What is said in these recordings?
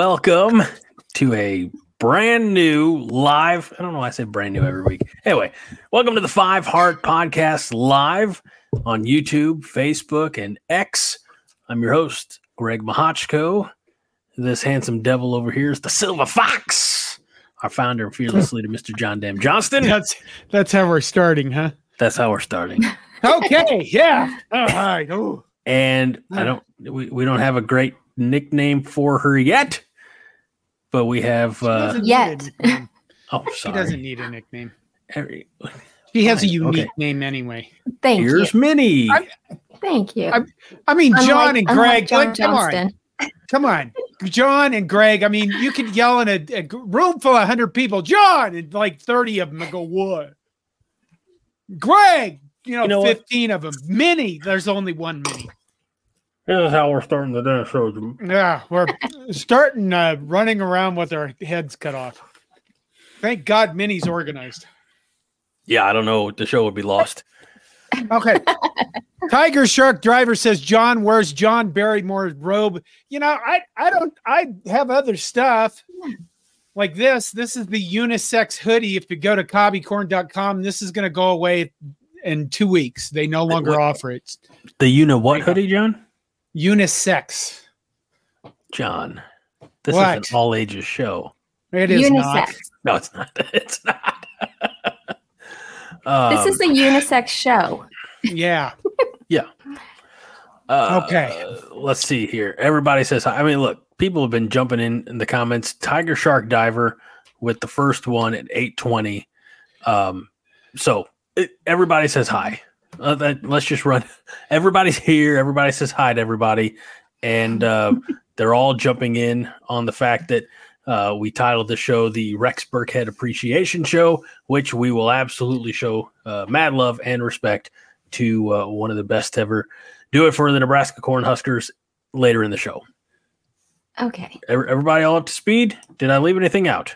welcome to a brand new live. I don't know why I say brand new every week. Anyway, welcome to the Five Heart Podcast live on YouTube, Facebook, and X. I'm your host, Greg Mahochko. This handsome devil over here is the Silver Fox, our founder and fearless leader, Mr. John Dam Johnston. That's that's how we're starting, huh? That's how we're starting. Okay, yeah. All right. Oh. And I don't we, we don't have a great nickname for her yet, but we have uh Doesn't Yet. nickname. oh She doesn't need a nickname. Every- She has a unique okay. name anyway. Thank Here's you. Minnie. I- Thank you. I- I mean, John and Greg. John like, come on, come on, John and Greg. I mean, you could yell in a room full of hundred people, John, and like thirty of them go, "What?" Greg, you know, You know what? fifteen of them. Minnie, there's only one Minnie. This is how we're starting the dinner show. Yeah, we're starting uh, running around with our heads cut off. Thank God, Minnie's organized. Yeah, I don't know. The show would be lost. Okay. Tiger Shark Driver says, John, where's John Barrymore's robe? You know, I I don't I have other stuff like this. This is the unisex hoodie. If you go to cobbycorn.com, this is gonna go away in two weeks. They no longer what- offer it. The you know what hoodie, John? Unisex. John. This What? is an all ages show. It is not. No, it's not. It's not. um, This is a unisex show. Yeah. uh, okay. Let's see here. Everybody says, hi. I mean, look, people have been jumping in in the comments. Tiger Shark Diver with the first one at 820. Um, so it, everybody says hi. Uh, that, let's just run. Everybody's here. Everybody says hi to everybody. And uh, they're all jumping in on the fact that uh, we titled the show the Rex Burkhead Appreciation Show, which we will absolutely show uh, mad love and respect to uh, one of the best ever do it for the Nebraska Cornhuskers later in the show. Okay. Everybody all up to speed? Did I leave anything out?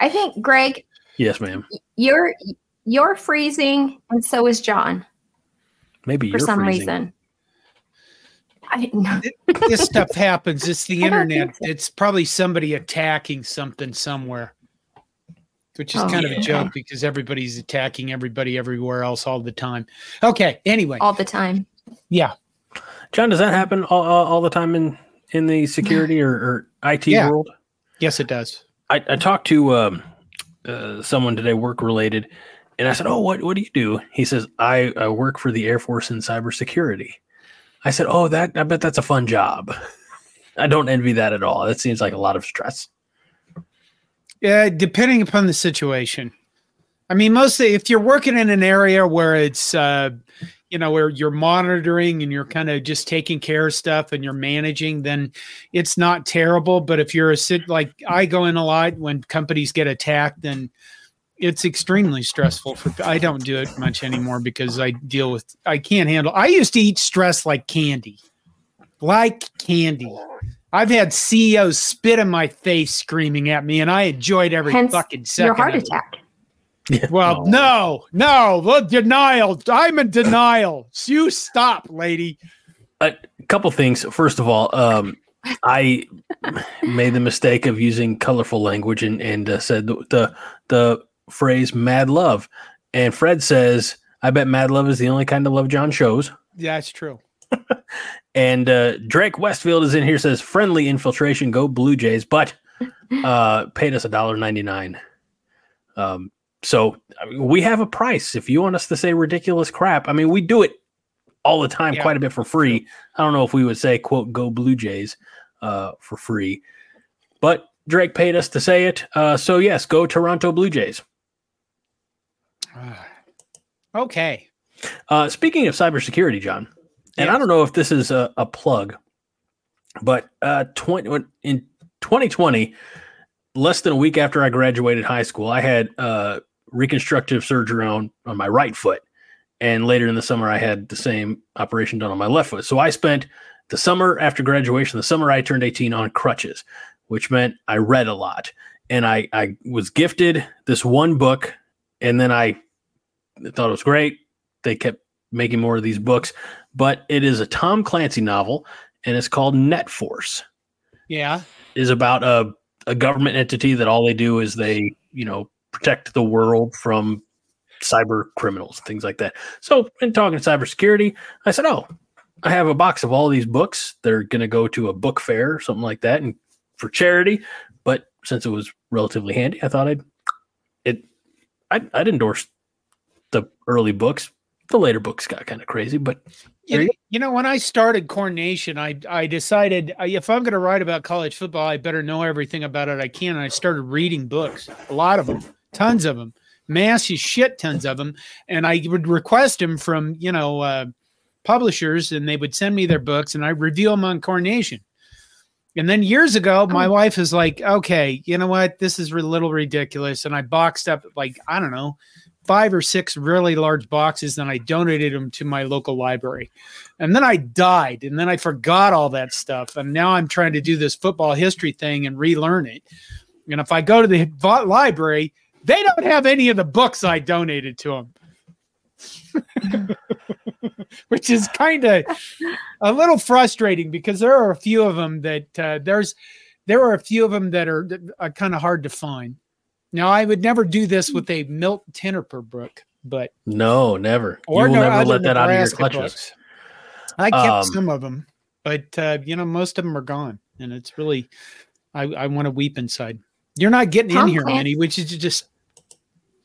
I think Greg, Yes, ma'am. you're you're freezing, and so is John Maybe for you're some freezing. reason. I didn't know. this stuff happens. It's the I internet. so. It's probably somebody attacking something somewhere, which is Oh, kind of yeah. a joke because everybody's attacking everybody everywhere else all the time. Okay. Anyway, all the time. yeah. John, does that happen all, all, all the time in in the security or, or IT Yeah. world? Yes, it does. I, I talked to um, uh, someone today, work related, and I said, "Oh, what what do you do?" He says, "I, I work for the Air Force in cybersecurity." I said, "Oh, that I bet that's a fun job." I don't envy that at all. That seems like a lot of stress. Yeah, depending upon the situation. I mean, mostly if you're working in an area where it's, uh, you know, where you're monitoring and you're kind of just taking care of stuff and you're managing, then it's not terrible. But if you're a sit like I go in a lot when companies get attacked, then it's extremely stressful. For I don't do it much anymore because I deal with I can't handle. I used to eat stress like candy, like candy. I've had CEOs spit in my face screaming at me, and I enjoyed every Hence fucking second. Your heart of attack. Yeah. Well, Oh. no, no, the denial. I'm in denial. You stop, lady. a couple things. First of all, um, I made the mistake of using colorful language and and uh, said the, the the phrase "mad love," and Fred says, "I bet mad love is the only kind of love John shows." Yeah, it's true. And uh, Drake Westfield is in here says, "Friendly infiltration, go Blue Jays," but uh, paid us a dollar ninety nine. Um, so I mean, we have a price. If you want us to say ridiculous crap, I mean, we do it all the time, Yeah. quite a bit for free. I don't know if we would say "quote Go Blue Jays" uh, for free, but Drake paid us to say it. Uh, so yes, go Toronto Blue Jays. Okay. Uh, speaking of cybersecurity, John, and I don't know if this is a, a plug, but uh, 20, in 2020, less than a week after I graduated high school, I had uh, reconstructive surgery on, on my right foot. And later in the summer, I had the same operation done on my left foot. So I spent the summer after graduation, the summer I turned 18 on crutches, which meant I read a lot. And I, I was gifted this one book, and then I thought it was great. They kept making more of these books, but it is a Tom Clancy novel, and it's called Net Force. Yeah. is about a a government entity that all they do is they you know protect the world from cyber criminals, things like that. So, in talking to cybersecurity, I said, "Oh, I have a box of all these books. They're going to go to a book fair, or something like that, and for charity." But since it was relatively handy, I thought I'd I'd, I'd endorse the early books. The later books got kind of crazy, but You, you know, when I started Corn Nation, I I decided if I'm going to write about college football, I better know everything about it I can. And I started reading books, a lot of them, tons of them, massive shit tons of them, and I would request them from you know uh, publishers, and they would send me their books, and I review them on Corn Nation. And then years ago, my Oh. wife was like, "Okay, you know what? This is a little ridiculous," and I boxed up like I don't know five or six really large boxes and I donated them to my local library. And then I died and then I forgot all that stuff. And now I'm trying to do this football history thing and relearn it. And if I go to the library, they don't have any of the books I donated to them. Which is kind of a little frustrating because there are a few of them that uh, there's there are a few of them that are, are kind of hard to find. Now I would never do this with a Milt Tenopir book, but no, never. or you will no never let that out of your Nebraska clutches. books. I kept Um, some of them, but uh, you know most of them are gone, and it's really I, I want to weep inside. You're not getting in here, Clancy- Minnie, which is just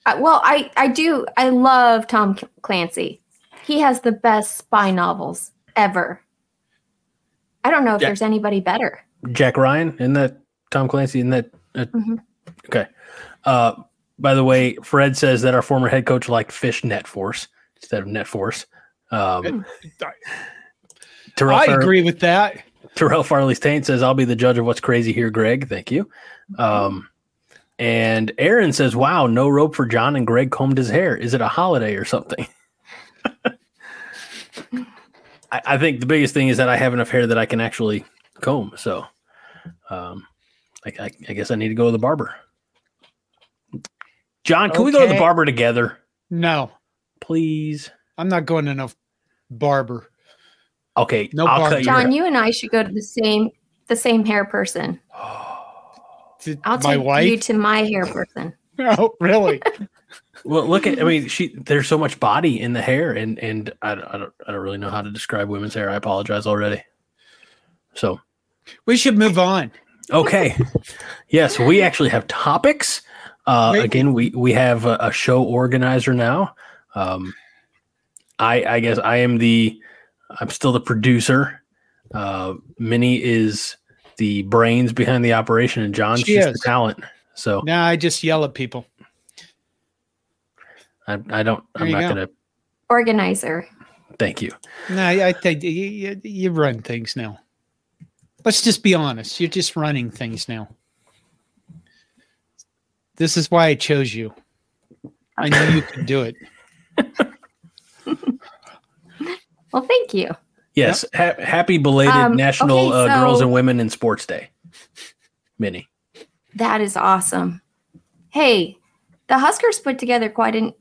Uh, well, I I do. I love Tom Clancy. He has the best spy novels ever. I don't know if Yeah. there's anybody better. Jack Ryan, isn't that Tom Clancy? Isn't that uh, Mhm. okay? Uh, by the way, Fred says that our former head coach liked fish net force instead of net force. Um, Terrell, I Far- agree with that. Terrell Farley's Taint says, "I'll be the judge of what's crazy here, Greg." Thank you. Um, and Aaron says, "Wow, no rope for John and Greg combed his hair. Is it a holiday or something?" I, I think the biggest thing is that I have enough hair that I can actually comb. So, um, I, I, I guess I need to go to the barber. John, can we go to the barber together, No, please? I'm not going to no barber. Okay, No I'll barber. cut your John, you and I should go to the same the same hair person. To I'll my take wife. you to my hair person. oh, really? Well, look at I mean, she there's so much body in the hair, and and I, don't- I don't I don't really know how to describe women's hair. I apologize already. So we should move on. okay, yes, we actually have topics. Uh, Wait. again, we we have a, a show organizer now. Um, I I guess I am the I'm still the producer. Uh, Minnie is the brains behind the operation, and John's She just is. the talent. So Now I just yell at people. I, I don't. There I'm not go. gonna. Organizer. Thank you. No, I, I think you, you, you run things now. Let's just be honest. You're just running things now. This is why I chose you. I knew you could do it. Well, thank you. Yes, ha- happy belated Um, National okay, uh, Girls and Women in Sports Day. Minnie. That is awesome. Hey, the Huskers put together quite an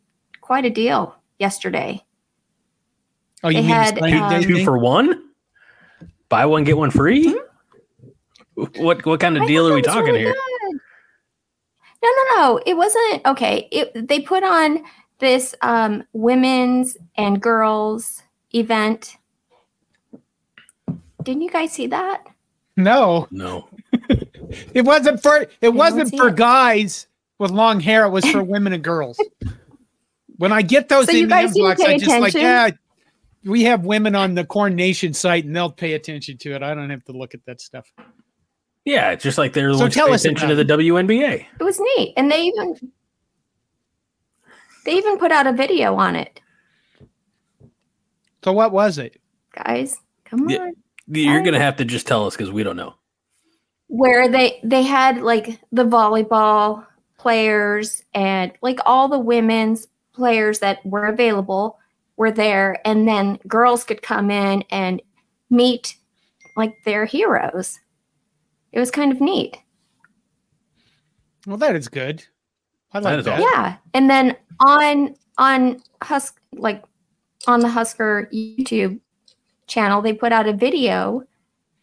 quite a deal yesterday. Oh, you They mean had, the signing um, Two for one? Buy one, get one free? What what kind of I deal are we talking really here? good. No, no, no. It wasn't okay. It they put on this um, women's and girls event. Didn't you guys see that? No, No. it wasn't for it don't wasn't for it. guys with long hair. It was for women and girls. When I get those So you in the inbox, I pay just like yeah. We have women on the Corn Nation site, and they'll pay attention to it. I don't have to look at that stuff. Yeah, it's just like they're So so tell pay us attention to the WNBA. It was neat, and they even they even put out a video on it. So what was it? Guys, come Yeah. on. You're gonna have to just tell us because we don't know. where they they had like the volleyball players and like all the women's players that were available were there and then girls could come in and meet like their heroes it was kind of neat Well, that is good. I like is that. yeah and then on on husk like on the husker youtube channel they put out a video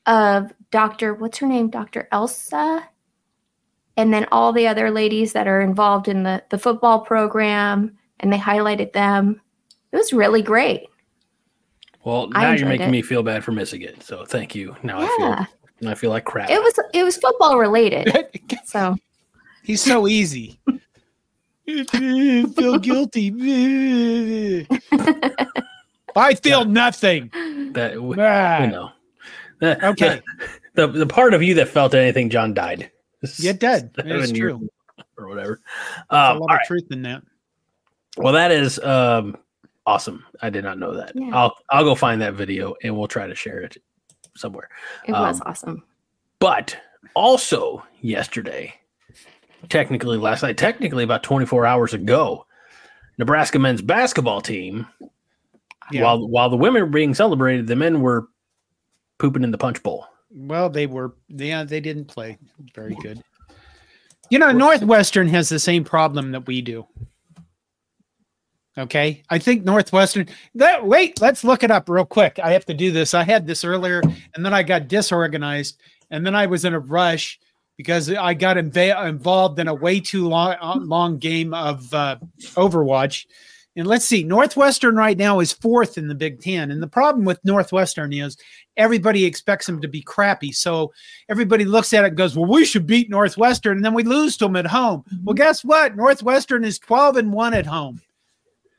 of Dr. What's her name? Dr. Elsa. And then all the other ladies that are involved in the, the football program, and they highlighted them. It was really great. Well, now you're making it. me feel bad for missing it. So thank you. Now I feel now I feel like crap. It was it was football related. So He's so easy. feel guilty. I feel nothing. that we, Ah, you know. The- Okay. The, the part of you that felt anything, John died. It dead. It is true. Or whatever. There's Um, a all lot right. of truth in that. Well, that is um, awesome. I did not know that. Yeah. I'll I'll go find that video and we'll try to share it somewhere. it was Um, awesome. But also yesterday, technically last night, technically about 24 hours ago, Nebraska men's basketball team, Yeah. while while the women were being celebrated, the men were pooping in the punch bowl. Well, they were. Yeah, they didn't play very good. You know, Northwestern has the same problem that we do. Okay, I think Northwestern. That wait, let's look it up real quick. I have to do this. I had this earlier, and then I got disorganized, and then I was in a rush because I got inva- involved in a way too long uh, long game of uh, Overwatch. And let's see, Northwestern right now is fourth in the Big Ten, and the problem with Northwestern is everybody expects them to be crappy. So everybody looks at it and goes, Well, we should beat Northwestern, and then we lose to them at home. Well, guess what? Northwestern is 12 and 1 at home.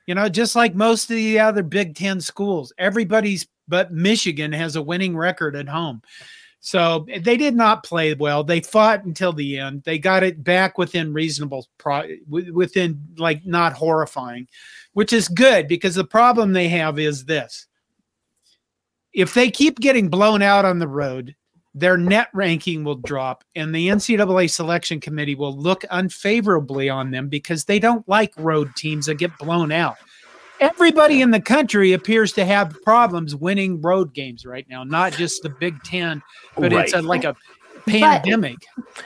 You know, just like most of the other Big Ten schools, everybody's but Michigan has a winning record at home. So eh, they did not play well. They fought until the end. They got it back within reasonable, pro- within like not horrifying, which is good because the problem they have is this if they keep getting blown out on the road, their net ranking will drop, and the NCAA selection committee will look unfavorably on them because they don't like road teams that get blown out. Everybody in the country appears to have problems winning road games right now, not just the Big Ten, but it's a, like a pandemic.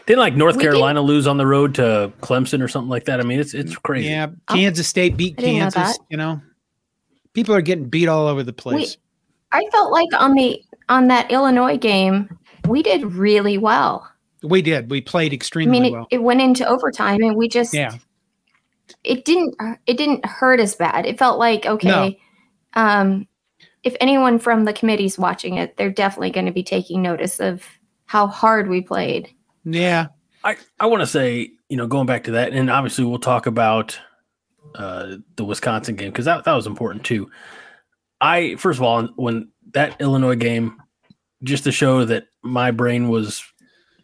Didn't like North Carolina lose on the road to Clemson or something like that? I mean, it's it's crazy. Yeah, oh, Kansas State beat I didn't know Kansas. You know, people are getting beat all over the place. I felt like on the on that Illinois game, we did really well. We did. We played extremely I mean, it, well. it went into overtime, and we just Yeah. it didn't it didn't hurt as bad. It felt like okay, um, if anyone from the committee's watching it, they're definitely going to be taking notice of how hard we played. Yeah. I, I want to say, you know, going back to that, and obviously we'll talk about uh, the Wisconsin game because that, that was important too. I, first of all, when that Illinois game, just to show that my brain was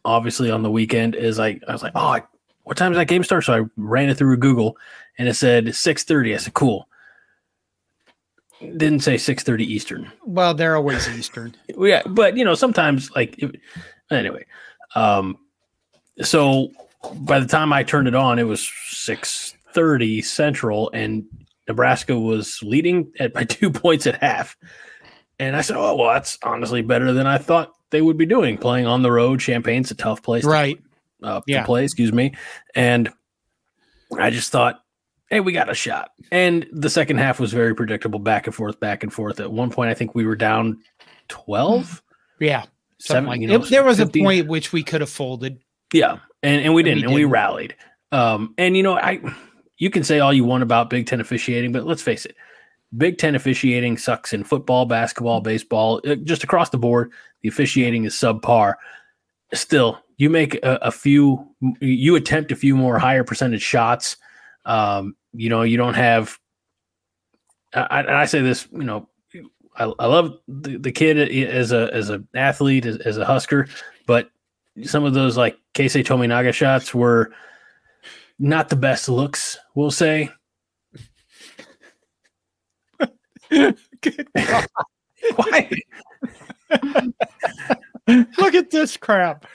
obviously on the weekend, is I, I was like, oh, what time does that game start? So I ran it through Google and it said 6.30. I said, cool. Didn't say 6.30 Eastern. Well, they're always Eastern. Yeah, but you know, sometimes like if, anyway. Um, so by the time I turned it on, it was six thirty Central, and Nebraska was leading at by two points at half. And I said, "Oh well, that's honestly better than I thought they would be doing. Playing on the road, Champaign's a tough place, to- Right. uh, Yeah. to play. Excuse me." And I just thought, "Hey, we got a shot." And the second half was very predictable, back and forth, back and forth. At one point, I think we were down twelve. Yeah. Seven, like you know, it- there was 15. a point which we could have folded. Yeah, and and we And we didn't, and we rallied. Um, and you know, I you can say all you want about Big Ten officiating, but let's face it, Big Ten officiating sucks in football, basketball, baseball, uh, just across the board. The officiating is subpar. Still, you make a, a few, you attempt a few more higher percentage shots. Um, you know, you don't have. I, I say this, you know, I, I love the, the kid as a as an athlete, as, as a Husker, but some of those like Keisei Tominaga shots were not the best looks, we'll say. Good God. Why? Look at this crap.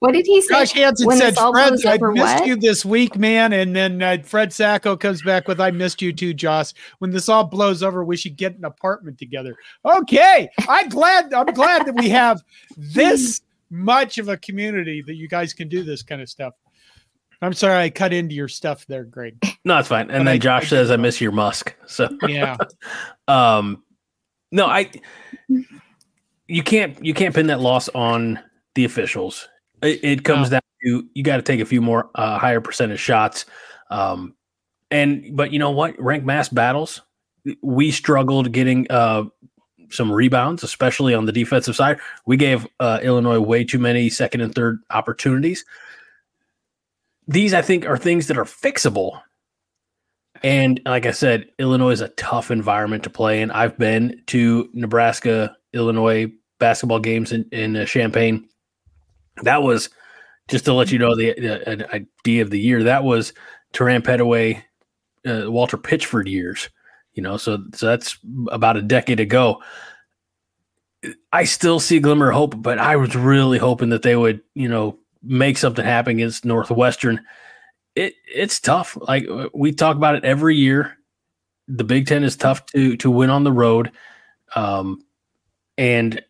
What did he say? Josh Hansen when said, Fred, I missed what? you this week, man. And then uh, Fred Sacco comes back with, I missed you too, Josh. When this all blows over, we should get an apartment together. Okay. I'm glad. I'm glad that we have this much of a community that you guys can do this kind of stuff. I'm sorry I cut into your stuff there, Greg. No, it's fine. And But then I- Josh I says, "I miss your musk." So, Yeah. um, no, I, you can't you can't pin that loss on the officials. It, it comes No. down to you got to take a few more uh, higher percentage shots. Um, and but you know what? Rienk Mast battles, we struggled getting uh, some rebounds, especially on the defensive side. We gave uh, Illinois way too many second and third opportunities. These, I think, are things that are fixable. And like I said, Illinois is a tough environment to play in. I've been to Nebraska, Illinois basketball games in, in uh, Champaign. That was just to let you know the, the idea of the year. That was Terran Petteway, uh, Walter Pitchford years. You know, so so that's about a decade ago. I still see glimmer of hope, but I was really hoping that they would, you know, make something happen against Northwestern. It it's tough. Like we talk about it every year. The Big Ten is tough to to win on the road, um, and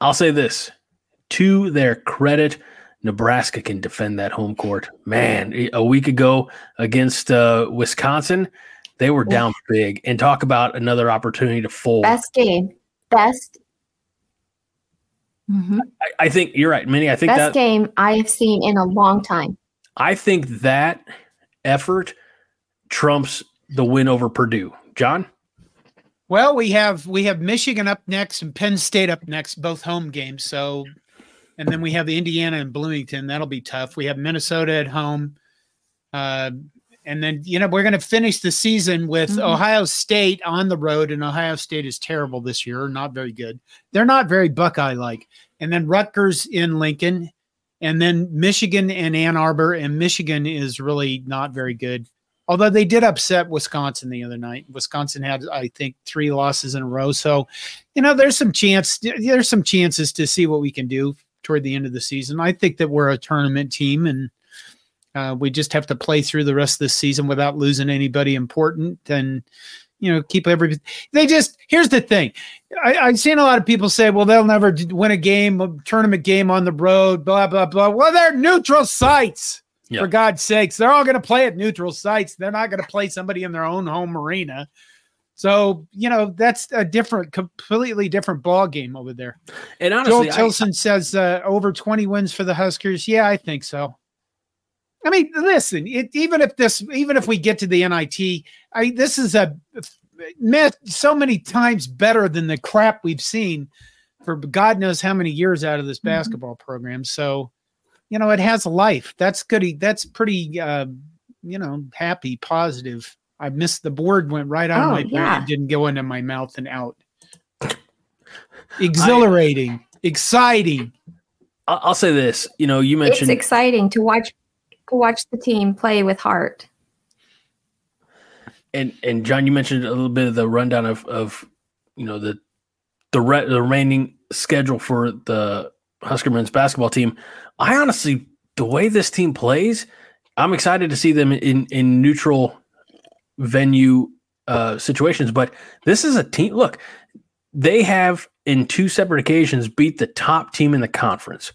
I'll say this: to their credit, Nebraska can defend that home court. Man, a week ago against uh, Wisconsin, they were down big. And talk about another opportunity to fold. Best game. Best. Mhm. I, I think you're right, Minnie. I think Best that game I have seen in a long time. I think that effort trumps the win over Purdue. John, Well, we have we have Michigan up next and Penn State up next, both home games. So, and then we have the Indiana and Bloomington. That'll be tough. We have Minnesota at home, uh, and then you know we're going to finish the season with Mhm. Ohio State on the road, and Ohio State is terrible this year, not very good. They're not very Buckeye like. And then Rutgers in Lincoln, and then Michigan and Ann Arbor, and Michigan is really not very good. Although they did upset Wisconsin the other night. Wisconsin had, I think, three losses in a row. So, you know, there's some chance. There's some chances to see what we can do toward the end of the season. I think that we're a tournament team, and uh, we just have to play through the rest of the season without losing anybody important, and you know, keep every. They just here's the thing. I, I've seen a lot of people say, "Well, they'll never win a game, a tournament game on the road." Blah blah blah. Well, they're neutral sites. Yeah. For God's sakes, they're all going to play at neutral sites. They're not going to play somebody in their own home arena. So you know that's a different, completely different ball game over there. and Joel honestly, I, Tilson says uh, over 20 wins for the Huskers. Yeah, I think so. I mean, listen, it, even if this, even if we get to the NIT, I this is a met so many times better than the crap we've seen for God knows how many years out of this Mhm. basketball program. So, you know, it has a life. That's good. That's pretty, uh, you know, happy, positive. I missed the board went right out of Oh, my brain. yeah. It didn't go into my mouth and out. Exhilarating, exciting. I'll, I'll say this. You know, you mentioned It's exciting to watch to watch the team play with heart. and and John, you mentioned a little bit of the rundown of of you know the the, re- the remaining schedule for the Husker men's basketball team. I honestly, the way this team plays, I'm excited to see them in in neutral venue uh, situations. But this is a team. Look, they have in two separate occasions beat the top team in the conference,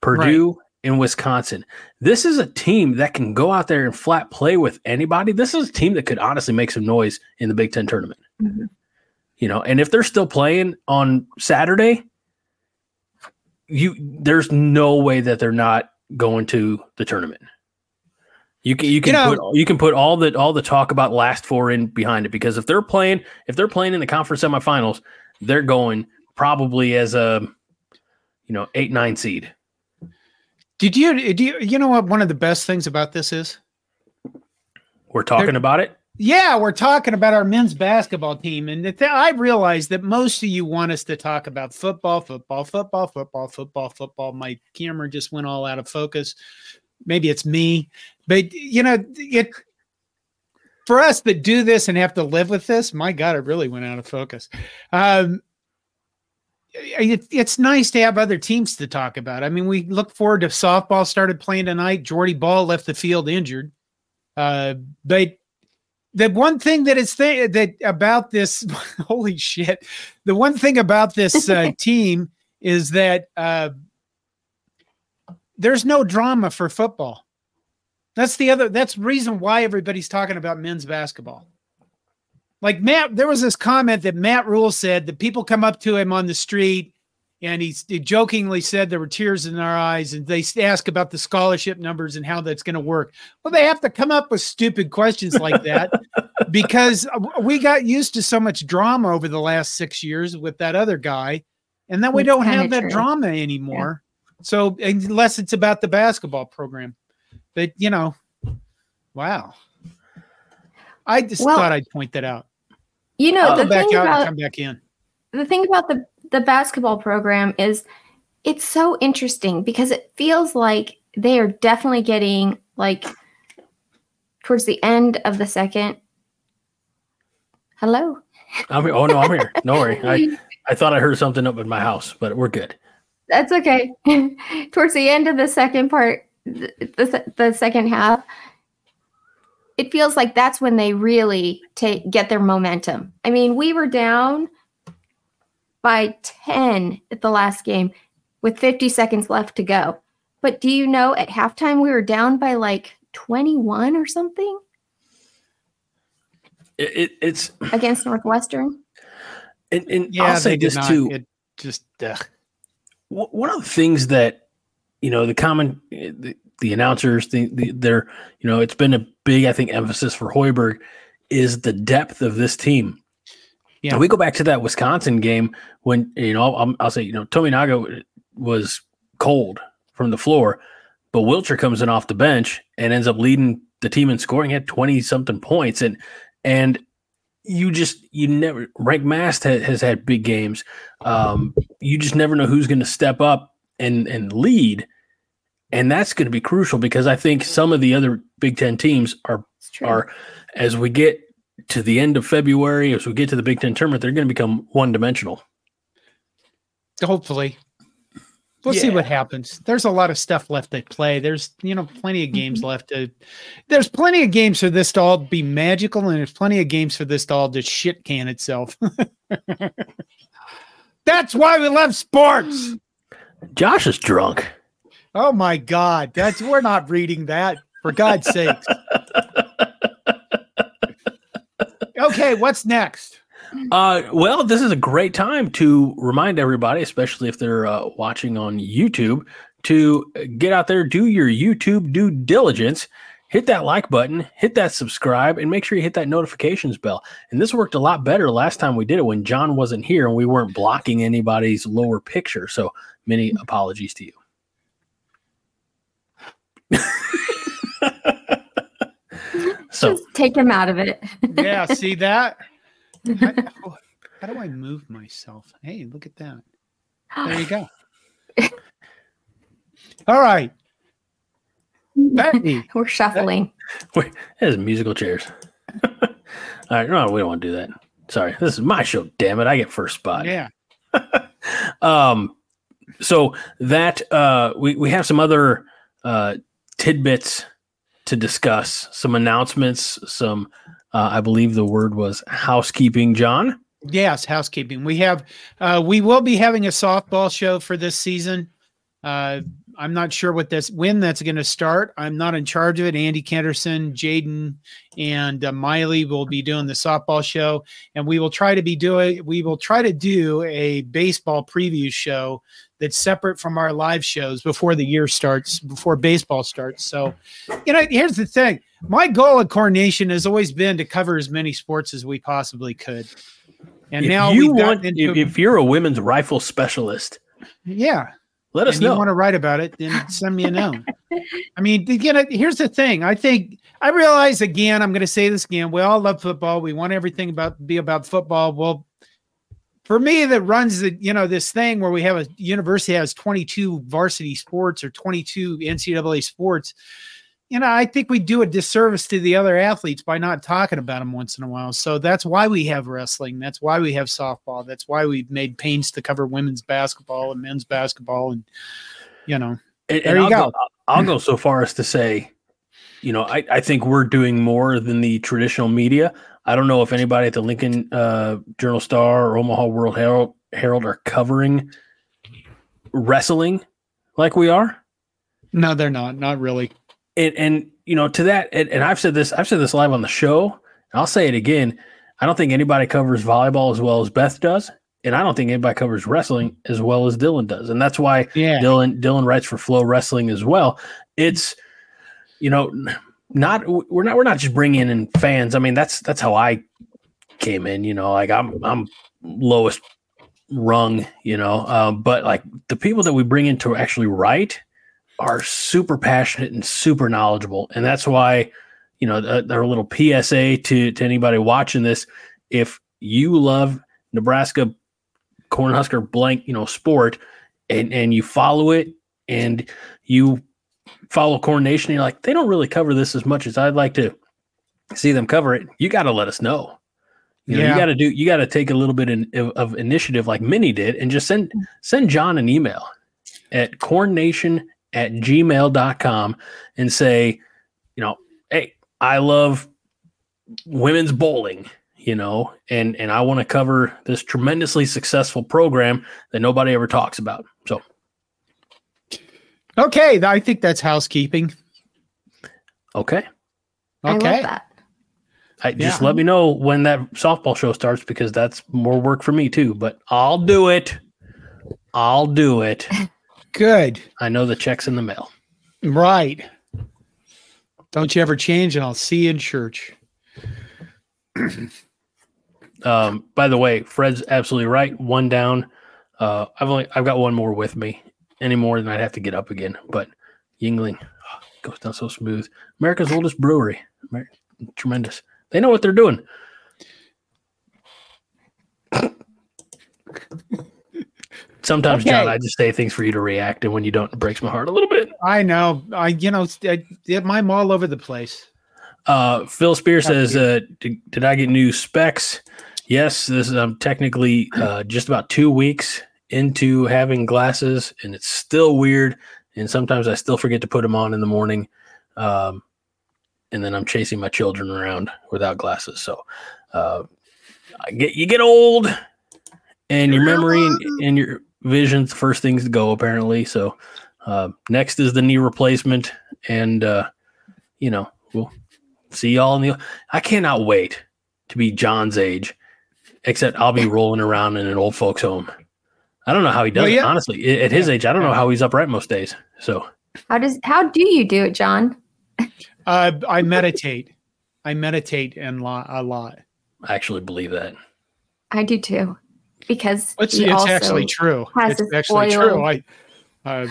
Purdue and Wisconsin. This is a team that can go out there and flat play with anybody. This is a team that could honestly make some noise in the Big Ten tournament. Mhm. You know, and if they're still playing on Saturday, you there's no way that they're not going to the tournament. You can you can You know- put you can put all the all the talk about last four in behind it because if they're playing if they're playing in the conference semifinals, they're going probably as a you know eight nine seed. Did you do you, you know what one of the best things about this is? We're talking They're- about it. Yeah, we're talking about our men's basketball team, and th- I realize that most of you want us to talk about football, football, football, football, football, football. My camera just went all out of focus. Maybe it's me, but you know, it for us that do this and have to live with this. My God, it really went out of focus. Um, it, it's nice to have other teams to talk about. I mean, we look forward to softball started playing tonight. Jordy Bahl left the field injured, uh, but the one thing that is th- that about this holy shit the one thing about this uh, team is that uh, there's no drama for football that's the other that's reason why everybody's talking about men's basketball like matt there was this comment that matt rhule said that people come up to him on the street and he, he jokingly said there were tears in their eyes, and they ask about the scholarship numbers and how that's going to work. Well, they have to come up with stupid questions like that because we got used to so much drama over the last six years with that other guy, and then we That's don't have that true. drama anymore. So unless it's about the basketball program, but you know, wow. I just Well, thought I'd point that out. You know, I'll the back thing out and about come back in. the thing about the the basketball program is it's so interesting because it feels like they are definitely getting like towards the end of the second. Hello. I'm here. Oh no, I'm here. No worry. I, I thought I heard something up in my house, but we're good. That's okay. towards the end of the second part, the, the, the second half, it feels like that's when they really take get their momentum. I mean, we were down by 10 at the last game with 50 seconds left to go. But do you know at halftime we were down by like 21 or something It, it, it's against Northwestern? and, and Yeah, I'll say this not. too. It just ugh. Wh- one of the things that you know the common eh, the, the announcers the, the they're you know it's been a big i think emphasis for hoiberg is the depth of this team. Yeah. and we go back to that wisconsin game when you know I'll, I'll say you know Tominaga was cold from the floor but wilcher comes in off the bench and ends up leading the team in scoring at 20 something points. And and you just you never Rienk Mast ha, has had big games. Um, you just never know who's going to step up and and lead and that's going to be crucial because i think some of the other big 10 teams are are as we get to the end of february as we get to the big 10 tournament they're going to become one dimensional hopefully. We'll see what happens. There's a lot of stuff left to play. There's, you know, plenty of games mm-hmm. left to there's plenty of games for this to all be magical, and there's plenty of games for this to all just shit can itself. That's why we love sports. josh is drunk Oh my god. That's we're not reading that, for God's sakes. Okay, what's next? Uh, well, this is a great time to remind everybody, especially if they're uh, watching on YouTube, to get out there, do your YouTube due diligence, hit that like button, hit that subscribe, and make sure you hit that notifications bell. And this worked a lot better last time we did it when John wasn't here and we weren't blocking anybody's lower picture. So many apologies to you. so Just take him out of it. Yeah, see that? How, how do I move myself? Hey, look at that. There you go. All right. Becky. We're shuffling. Wait, there's musical chairs. All right, no, we don't want to do that. Sorry, this is my show. Damn it, I get first spot. Yeah. Um, so that uh, we we have some other uh, tidbits to discuss, some announcements, some. Uh, I believe the word was housekeeping. John. Yes, housekeeping. We have uh we will be having a softball show for this season. Uh I'm not sure what this when that's going to start. I'm not in charge of it. Andy Kenderson, Jaden, and uh, Miley will be doing the softball show, and we will try to be doing. We will try to do a baseball preview show that's separate from our live shows before the year starts, before baseball starts. So, you know, here's the thing: my goal at Corn Nation has always been to cover as many sports as we possibly could. And if now you want, into, if, if you're a women's rifle specialist, yeah, let us and you know. want to write about it, then send me a note. I mean, again, here's the thing. I think I realize again, I'm going to say this again. We all love football. We want everything about be about football. Well, for me, that runs the you know this thing where we have a university has 22 varsity sports or 22 NCAA sports. You know, I think we do a disservice to the other athletes by not talking about them once in a while. So that's why we have wrestling. That's why we have softball. That's why we've made pains to cover women's basketball and men's basketball, and you know, And, There and you I'll go. I'll go so far as to say, you know, I, I think we're doing more than the traditional media. I don't know if anybody at the Lincoln uh, Journal Star or Omaha World Herald, Herald are covering wrestling like we are. no, they're not. Not really. And, and you know, to that, and, and I've said this, I've said this live on the show. And I'll say it again. I don't think anybody covers volleyball as well as Beth does. and I don't think anybody covers wrestling as well as Dylan does, and that's why Yeah. Dylan Dylan writes for FloWrestling as well. It's you know not we're not we're not just bringing in fans. I mean that's that's how I came in. You know, like I'm I'm lowest rung. You know, um, but like the people that we bring in to actually write are super passionate and super knowledgeable, and that's why you know th- their little PSA to to anybody watching this: if you love Nebraska Cornhusker blank, you know, sport, and and you follow it, and you follow Corn Nation, you're like, they don't really cover this as much as I'd like to see them cover it. You got to let us know. You know, Yeah. you got to do. You got to take a little bit in, of, of initiative, like Minnie did, and just send send John an email at cornnation at gmail.com and say, you know, hey, I love women's bowling, you know, and and I want to cover this tremendously successful program that nobody ever talks about. So Okay, I think that's housekeeping. okay. I love Okay. that. I just let me know when that softball show starts because that's more work for me too. But I'll do it. I'll do it. Good. I know the check's in the mail. Right. Don't you ever change, and I'll see you in church. Um, by the way, Fred's absolutely right. One down. Uh, I've only I've got one more with me. Any more than I'd have to get up again. But Yuengling oh, goes down so smooth. America's oldest brewery. Amer- Tremendous. They know what they're doing. Sometimes, John, I just say things for you to react, and when you don't, it breaks my heart a little bit. I know. I, you know, I, I'm all over the place. Uh, Phil Spear says, uh, did, did I get new specs? Yes, this is I'm technically uh, just about two weeks into having glasses, and it's still weird. And sometimes I still forget to put them on in the morning, um, and then I'm chasing my children around without glasses. So, uh, I get you get old, and your memory and, and your vision's the first things to go. Apparently, so uh, next is the knee replacement, and uh, you know we'll see y'all in the. I cannot wait to be John's age, except I'll be rolling around in an old folks' home. I don't know how he does Well, it. Honestly, I- at his age, I don't know how he's upright most days. So How does how do you do it, John? Uh, I meditate. I meditate and lo- a lot. I actually believe that. I do too, because It's, it's actually true. It's actually oil. true. I, uh,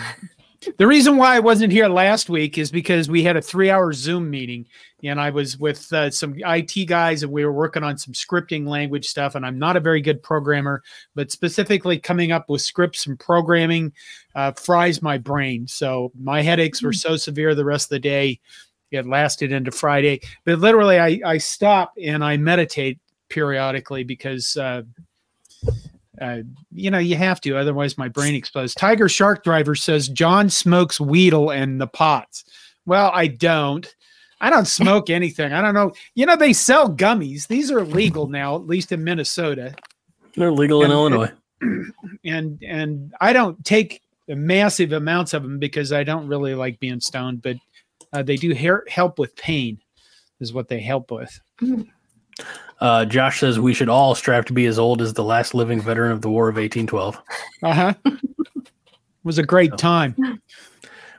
the reason why I wasn't here last week is because we had a three-hour Zoom meeting, and I was with uh, some IT guys, and we were working on some scripting language stuff. And I'm not a very good programmer, but specifically coming up with scripts and programming uh, fries my brain. So my headaches were so severe the rest of the day, it lasted into Friday. But literally, I I stop and I meditate periodically because. Uh, uh, you know, you have to, otherwise my brain explodes. Tiger Shark Driver says John smokes Weedle and the pots. Well, I don't. I don't smoke anything. I don't know. You know, they sell gummies. These are legal now, at least in Minnesota. They're legal in And- Illinois. And and I don't take massive amounts of them because I don't really like being stoned, but uh, they do hair, help with pain, is what they help with. Uh, Josh says we should all strive to be as old as the last living veteran of the War of 1812. Uh huh. was a great time.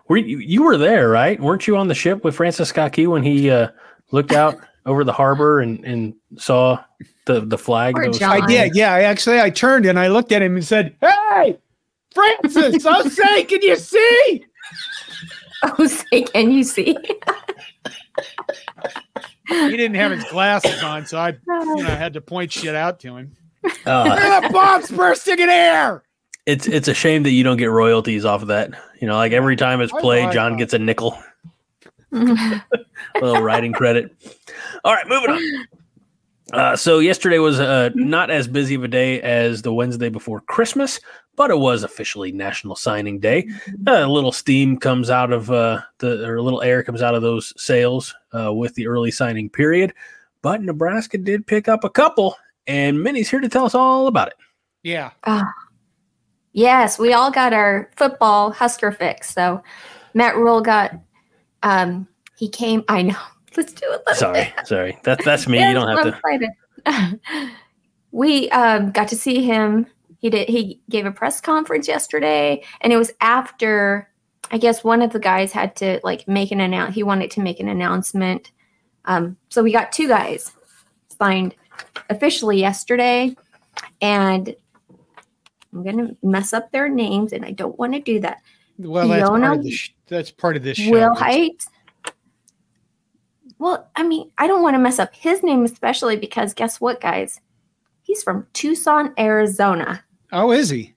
Were you, you were there, right? Weren't you on the ship with Francis Scott Key when he uh, looked out over the harbor and, and saw the the flag? That was- I did. Yeah, I actually I turned and I looked at him and said, "Hey, Francis, I'm saying, can you see?" Oh, say, can you see? He didn't have his glasses on, so I, you know, had to point shit out to him. Uh, Look at the bombs bursting in air. it's it's a shame that you don't get royalties off of that. You know, like every time it's played, John gets a nickel, a little writing credit. All right, moving on. Uh, so yesterday was uh, not as busy of a day as the Wednesday before Christmas, but it was officially National Signing Day. Uh, a little steam comes out of uh, the, or a little air comes out of those sales uh, with the early signing period. But Nebraska did pick up a couple, and Minnie's here to tell us all about it. Yeah. yes, we all got our football Husker fix. So Matt Rhule got um he came I know. Let's do it. Let's Sorry, sorry. That, that's me. You don't have to. to. we um, got to see him He did. He gave a press conference yesterday, and it was after. I guess one of the guys had to like make an announce. He wanted to make an announcement. Um, so we got two guys signed officially yesterday, and I'm gonna mess up their names, and I don't want to do that. Well, that's part Fiona- of the sh- that's part of this show. Will It's- Height. Well, I mean, I don't want to mess up his name, especially because guess what, guys? He's from Tucson, Arizona. Oh, is he?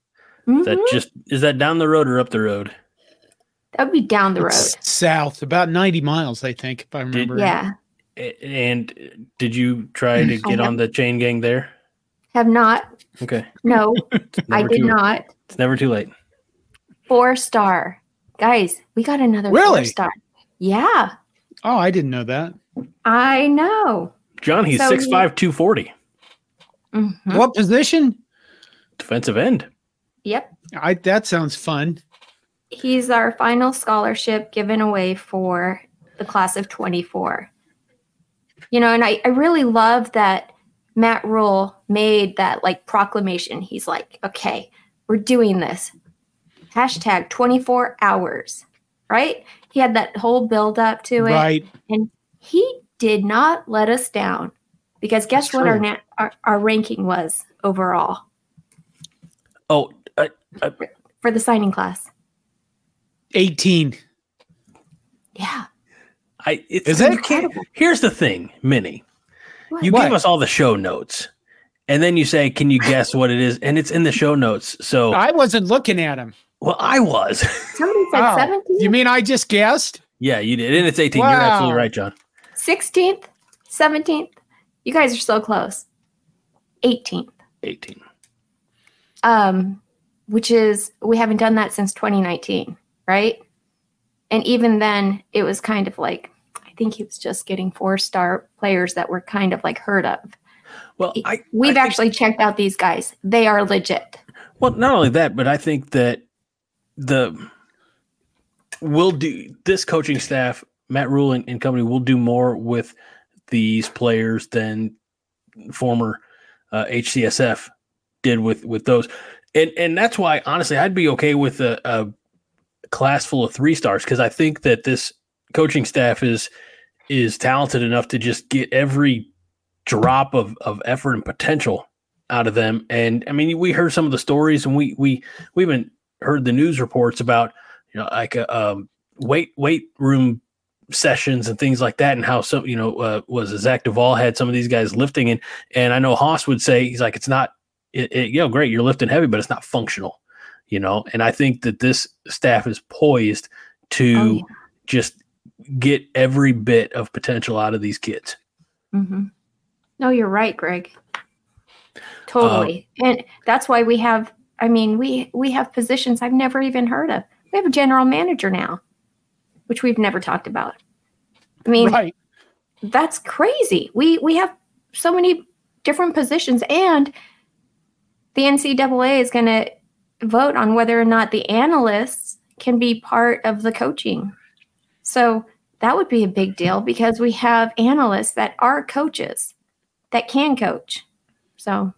Mm-hmm. Is that just is that down the road or up the road? That would be down the road. It's south, about 90 miles, I think, if I remember. right. Yeah. And did you try to get on the chain gang there? Have not. Okay, No, I did too- not. It's never too late. Four star. Guys, we got another Really? four star. Yeah, Oh, I didn't know that. I know. John, he's So six he- five, two forty, Mhm. What position? defensive end. Yep. I that sounds fun. He's our final scholarship given away for the class of 24. You know, and I, I really love that Matt Rhule made that like proclamation. He's like, okay, we're doing this. Hashtag 24 hours, right? He had that whole build up to it. Right. And he did not let us down because guess That's what our, na- our our ranking was overall Oh, uh, for the signing class. 18. Yeah. I it's, Is it? you can't- Here's the thing, Minnie. What? You What? give us all the show notes, and then you say, "Can you guess what it is?" And it's in the show notes. So, I wasn't looking at him. Well, I was. Somebody said Wow. 17th, You mean I just guessed? yeah, you did, and it's 18. You're absolutely right, John. 16th, 17th. You guys are so close. 18th. 18. Um, which is we haven't done that since 2019, right? And even then, it was kind of like I think he was just getting four star players that were kind of like heard of. Well, I We've I think- actually checked out these guys; they are legit. Well, not only that, but I think that the will do this coaching staff, Matt Rhule and, and company will do more with these players than former uh, HCSF did with with those, and and that's why honestly I'd be okay with a, a class full of three stars because I think that this coaching staff is is talented enough to just get every drop of of effort and potential out of them. And I mean, we heard some of the stories, and we we we even heard the news reports about you know like a um, weight weight room sessions and things like that, and how some you know uh, was Zach Duvall had some of these guys lifting, and and I know Haas would say he's like it's not it, it, you know great you're lifting heavy, but it's not functional, you know. And I think that this staff is poised to Oh, yeah. just get every bit of potential out of these kids. hmm No, you're right, Greg. Totally, and that's why we have. I mean, we we have positions I've never even heard of. We have a general manager now, which we've never talked about. I mean, Right. that's crazy. We we have so many different positions, and the NCAA is going to vote on whether or not the analysts can be part of the coaching. So that would be a big deal because we have analysts that are coaches that can coach. So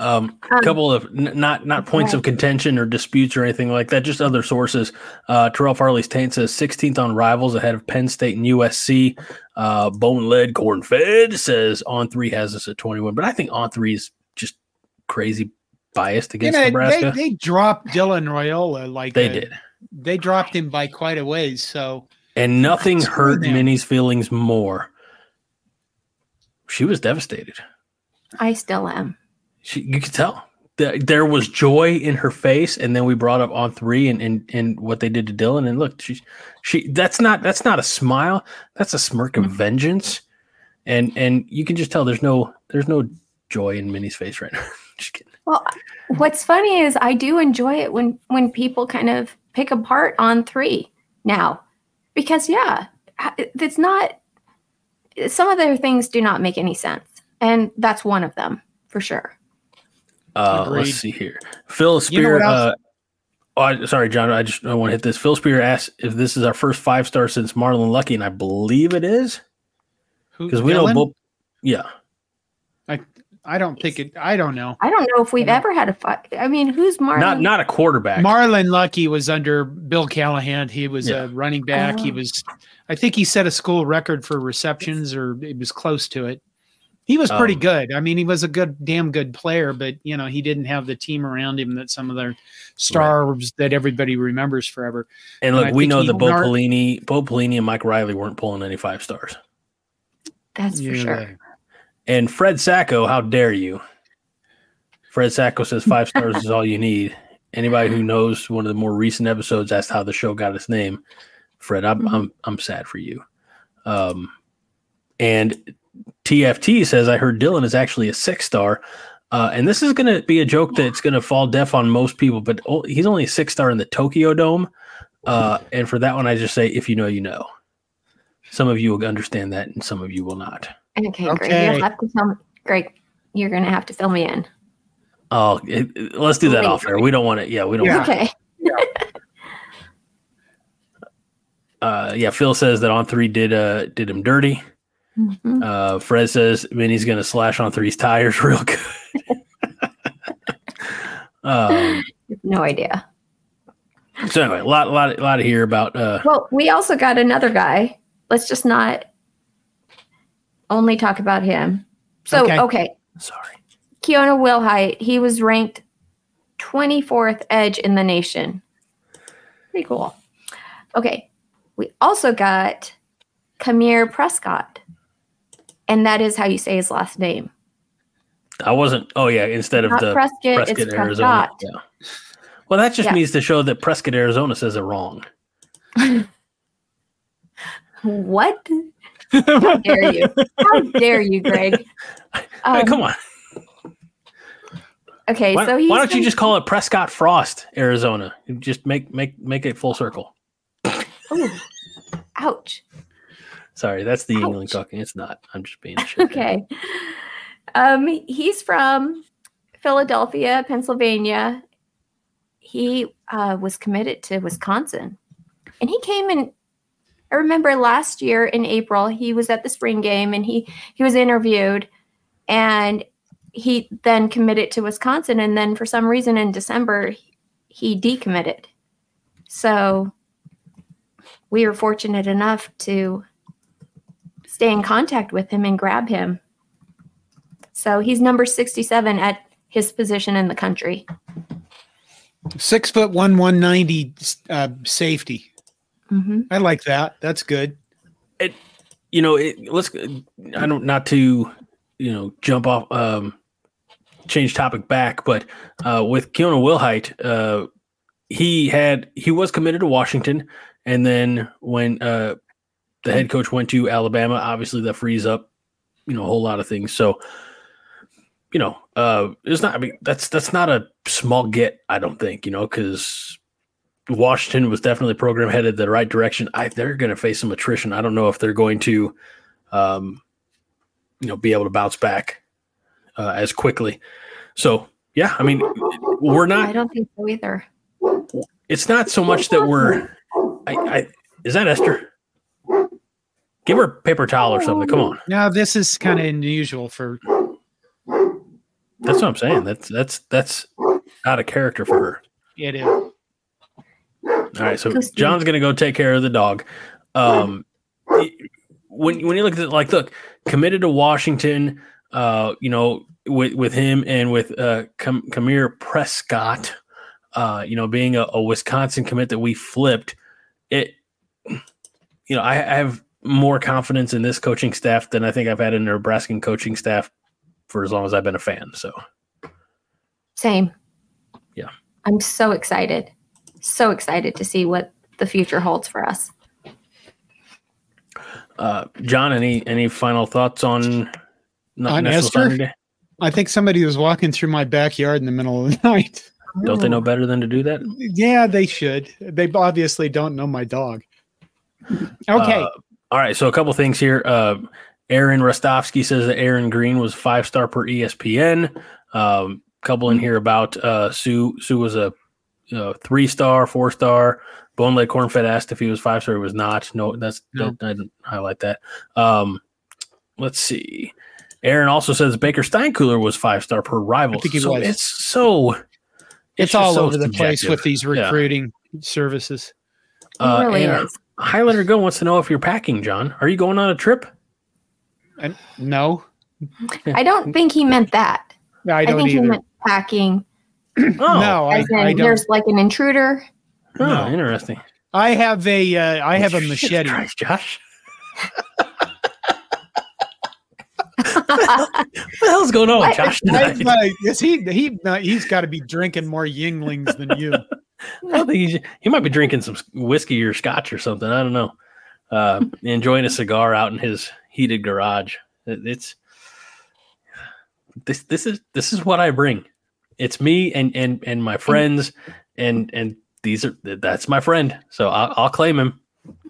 Um, a Um, couple of n- not not points of contention or disputes or anything like that, just other sources. Uh, Terrell Farley's taint says 16th on rivals ahead of Penn State and USC. Uh, Bone Led Corn Fed says on three has us at 21, but I think on three is just crazy biased You against know, they, Nebraska. they dropped Dylan Raiola like They a- did, They dropped him by quite a ways. So and nothing Screw hurt. Minnie's feelings more. She was devastated. I still am. She, you could tell that there was joy in her face, and then we brought up on three and, and and what they did to Dylan. And look, she she that's not that's not a smile. That's a smirk of mm-hmm. vengeance, and and you can just tell there's no there's no joy in Minnie's face right now. just kidding. Well, what's funny is I do enjoy it when when people kind of pick apart on three now, because yeah, it's not. Some of their things do not make any sense, and that's one of them for sure. Uh, Agreed. let's see here. Phil You know Spear. uh, oh, I, sorry, John. I just I want to hit this. Phil Spear asked if this is our first five star since Marlon Lucky, and I believe it is because we know Dylan? both. Yeah, I I don't think it. I don't know. I don't know if we've ever had a fight. I mean, who's Marlon? Not not a quarterback. Marlon Lucky was under Bill Callahan. He was Yeah. a running back. He Oh. was, I think he set a school record for receptions, or it was close to it. He was pretty Um, good. I mean, he was a good, damn good player, but you know, he didn't have the team around him that some of the stars that everybody remembers forever. and and look, I we know he that Bo nar- Pelini, Bo Pelini, and Mike Riley weren't pulling any five stars. That's for Yeah, sure. And Fred Sacco, how dare you? Fred Sacco says five stars is all you need. Anybody who knows one of the more recent episodes asked how the show got its name. Fred, I'm Mhm. I'm I'm sad for you. Um, and TFT says I heard Dylan is actually a six star. Uh, and this is going to be a joke that's going to fall deaf on most people, but oh, he's only a six star in the Tokyo Dome. Uh, and for that one, I just say, if you know, you know. Some of you will understand that, and some of you will not. Okay, Greg, Okay. you'll have to tell me. Greg, you're going to have to fill me in. Oh, it, it- let's do that off air. We don't want it. Yeah, we don't. Yeah. Want Okay. uh, yeah. Phil says that on three did uh did him dirty. Mhm. Uh, Fred says Vinny's gonna slash on three's tires real good. um, No idea. so anyway, a lot, a lot, a lot to hear about. Uh, Well, we also got another guy. Let's just not only talk about him. So, Okay. okay, sorry. Keona Wilhite, he was ranked 24th edge in the nation. Pretty cool. Okay, we also got Kamir Prescott, and that is how you say his last name. I wasn't. Oh yeah, instead of Not the Prescott, Prescott, it's Arizona. Prescott. Yeah. Well, that just Yeah. means to show that Prescott, Arizona says it wrong. What? How dare you? How dare you, Greg? hey, Um, come on. Okay, Why, so he's why don't you just call it Prescott Frost, Arizona? You Just make make make it full circle. Ooh, ouch. Sorry, that's the England talking. It's not. I'm just being shit. Okay. Um, he's from Philadelphia, Pennsylvania. He uh, was committed to Wisconsin, and he came in. I remember last year in April, he was at the spring game, and he he was interviewed, and he then committed to Wisconsin, and then for some reason in December, he decommitted. So we were fortunate enough to stay in contact with him and grab him. So he's number 67 at his position in the country. Six foot one, one ninety uh, safety. hmm I like that. That's good. It, you know, it, let's. I don't not to, you know, jump off, um, change topic back, but uh, with Keona Wilhite, uh, he had he was committed to Washington, and then when uh, the head coach went to Alabama, obviously that frees up, you know, a whole lot of things. So, you know, uh, it's not. I mean, that's that's not a small get. I don't think you know because Washington was definitely a program headed the right direction. I they're going to face some attrition. I don't know if they're going to, um, you know, be able to bounce back uh, as quickly. So yeah, I mean, we're not. I don't think so either. It's not so much that we're. I, I is that Esther? Give her a paper towel or something. Come on, Now this is kind of unusual for. that's what I'm saying. That's that's that's out of character for her. Yeah it is. All right, so John's gonna go take care of the dog. Um, when when you look at it, like, look, committed to Washington, uh, you know, with with him and with uh, Kam- Kamir Prescott, uh, you know, being a, a Wisconsin commit that we flipped, it, you know, I, I have more confidence in this coaching staff than I think I've had in the Nebraskan coaching staff for as long as I've been a fan. So Same. Yeah. I'm so excited. So excited to see what the future holds for us. Uh, John, any any final thoughts on Na- On National Esther? Signing Day? I think somebody was walking through my backyard in the middle of the night. Don't they know better than to do that? Yeah, they should. They obviously don't know my dog. Okay. Uh, all right. So a couple things here. Uh, Aaron Rostovsky says that Aaron Green was five star per ESPN. Um, couple in here about uh, Sue. Sue was a uh, three star, four star. Bone Leg Cornfed asked if he was five star. He was not. No, that's No. that, I didn't highlight that. Um, let's see. Aaron also says Baker Steinkuhler was five star per rival. I think he so was. It's so. It's, just all so over the place with these Yeah. recruiting services. It Uh, really and is. Highlander Go wants to know if you're packing, John. Are you going on a trip? And no, I don't think he meant that. I I, don't think he meant packing. Oh, no, I, in, I don't. there's like an intruder. oh, no. interesting. I have a uh, I have a machete. Christ, Josh. what the hell's going on with What? Josh I, tonight? uh, is he he uh, he's got to be drinking more Yuenglings than you. I don't think he's, he might be drinking some whiskey or scotch or something. I don't know. Uh, enjoying a cigar out in his heated garage. It- It's this. This is this is what I bring. It's me and and and my friends, and and these are that's my friend. So I'll, I'll claim him.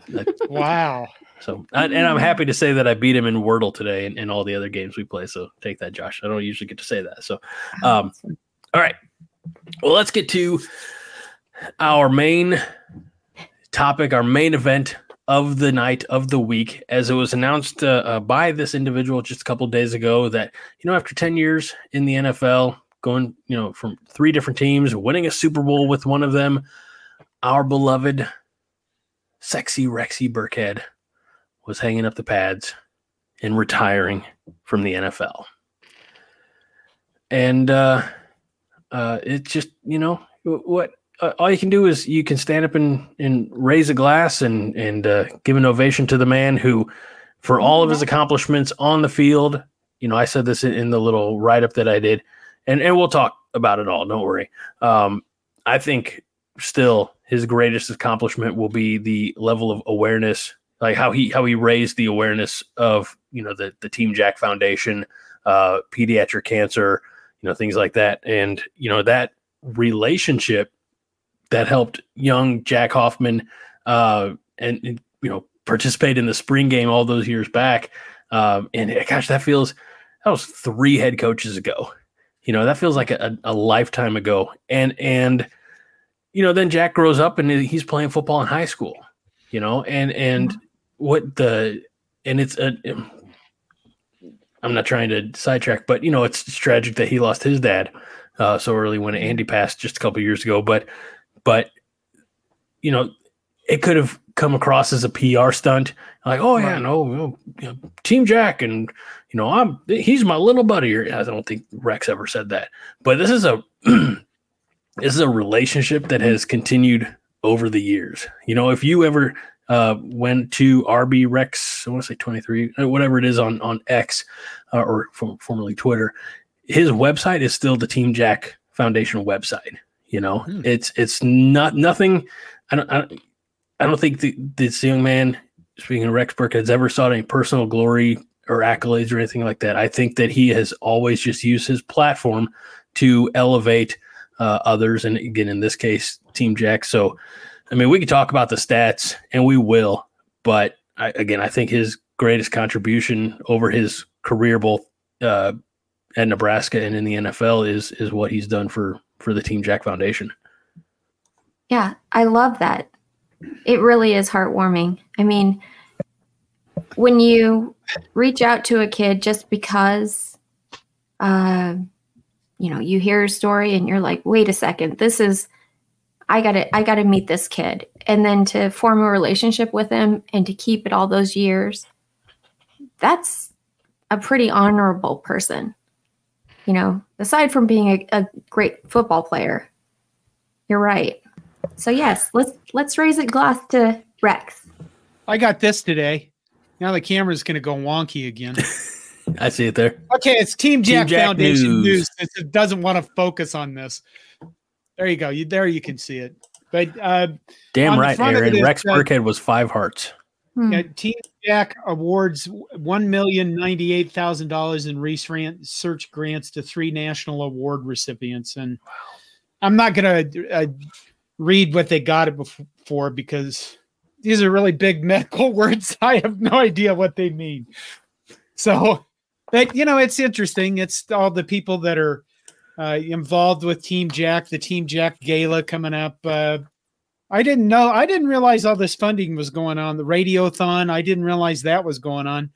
Wow. So and and I'm happy to say that I beat him in Wordle today and, and all the other games we play. So take that, Josh. I don't usually get to say that. So um, all right. Well, let's get to our main topic, our main event of the night of the week, as it was announced uh, uh, by this individual just a couple days ago that you know after ten years in the NFL, going you know from three different teams, winning a Super Bowl with one of them, our beloved, sexy Rexy Burkhead was hanging up the pads and retiring from the NFL. And uh, uh, it's just you know what uh, all you can do is you can stand up and, and raise a glass and and uh, give an ovation to the man who, for all of his accomplishments on the field, you know I said this in, in the little write up that I did, and and we'll talk about it all. Don't worry. Um, I think still his greatest accomplishment will be the level of awareness, like how he how he raised the awareness of you know the the Team Jack Foundation, uh, pediatric cancer, you know things like that, and you know that relationship that helped young Jack Hoffman uh, and, and, you know participate in the spring game all those years back. Um, and gosh, that feels that was three head coaches ago. You know that feels like a, a lifetime ago. And and you know then Jack grows up and he's playing football in high school. You know and and what the and it's a. I'm not trying to sidetrack, but you know it's, it's tragic that he lost his dad uh, so early when Andy passed just a couple years ago. But but you know it could have come across as a PR stunt, like oh yeah no, no you know, Team Jack and you know I'm he's my little buddy. Or I don't think Rex ever said that, but this is a this is a relationship that has continued over the years. You know if you ever uh, went to RB Rex, I want to say 23, uh, whatever it is on on X uh, or from, formerly Twitter. His website is still the Team Jack Foundation website. You know, Hmm. it's it's not nothing. I don't I don't, I don't think the, this young man, speaking of Rex Burke, has ever sought any personal glory or accolades or anything like that. I think that he has always just used his platform to elevate uh, others, and again, in this case, Team Jack. So, I mean, we could talk about the stats, and we will, but I, again, I think his greatest contribution over his career, both uh, at Nebraska and in the NFL, is is what he's done for for the Team Jack Foundation. Yeah, I love that. It really is heartwarming. I mean, when you reach out to a kid just because, uh, you know, you hear a story and you're like, wait a second, this is, I gotta, I gotta meet this kid, and then to form a relationship with him and to keep it all those years, that's a pretty honorable person. You know, aside from being a, a great football player, you're right. So yes, let's let's raise a glass to Rex. I got this today. Now the camera's going to go wonky again. I see it there. Okay, it's Team Team Jack, Jack Foundation News. News. It doesn't want to focus on this. There you go. You there you can see it. But uh, Damn right, front of it Aaron. is, Rex uh, Burkhead was five hearts. Hmm. yeah, Team Jack awards one million ninety eight thousand dollars in research grants to three national award recipients, and I'm not going to uh, read what they got it bef- for because these are really big medical words. I have no idea what they mean. So, but you know, it's interesting. It's all the people that are uh, involved with Team Jack, the Team Jack Gala coming up. Uh, I didn't know. I didn't realize all this funding was going on. The radiothon. I didn't realize that was going on.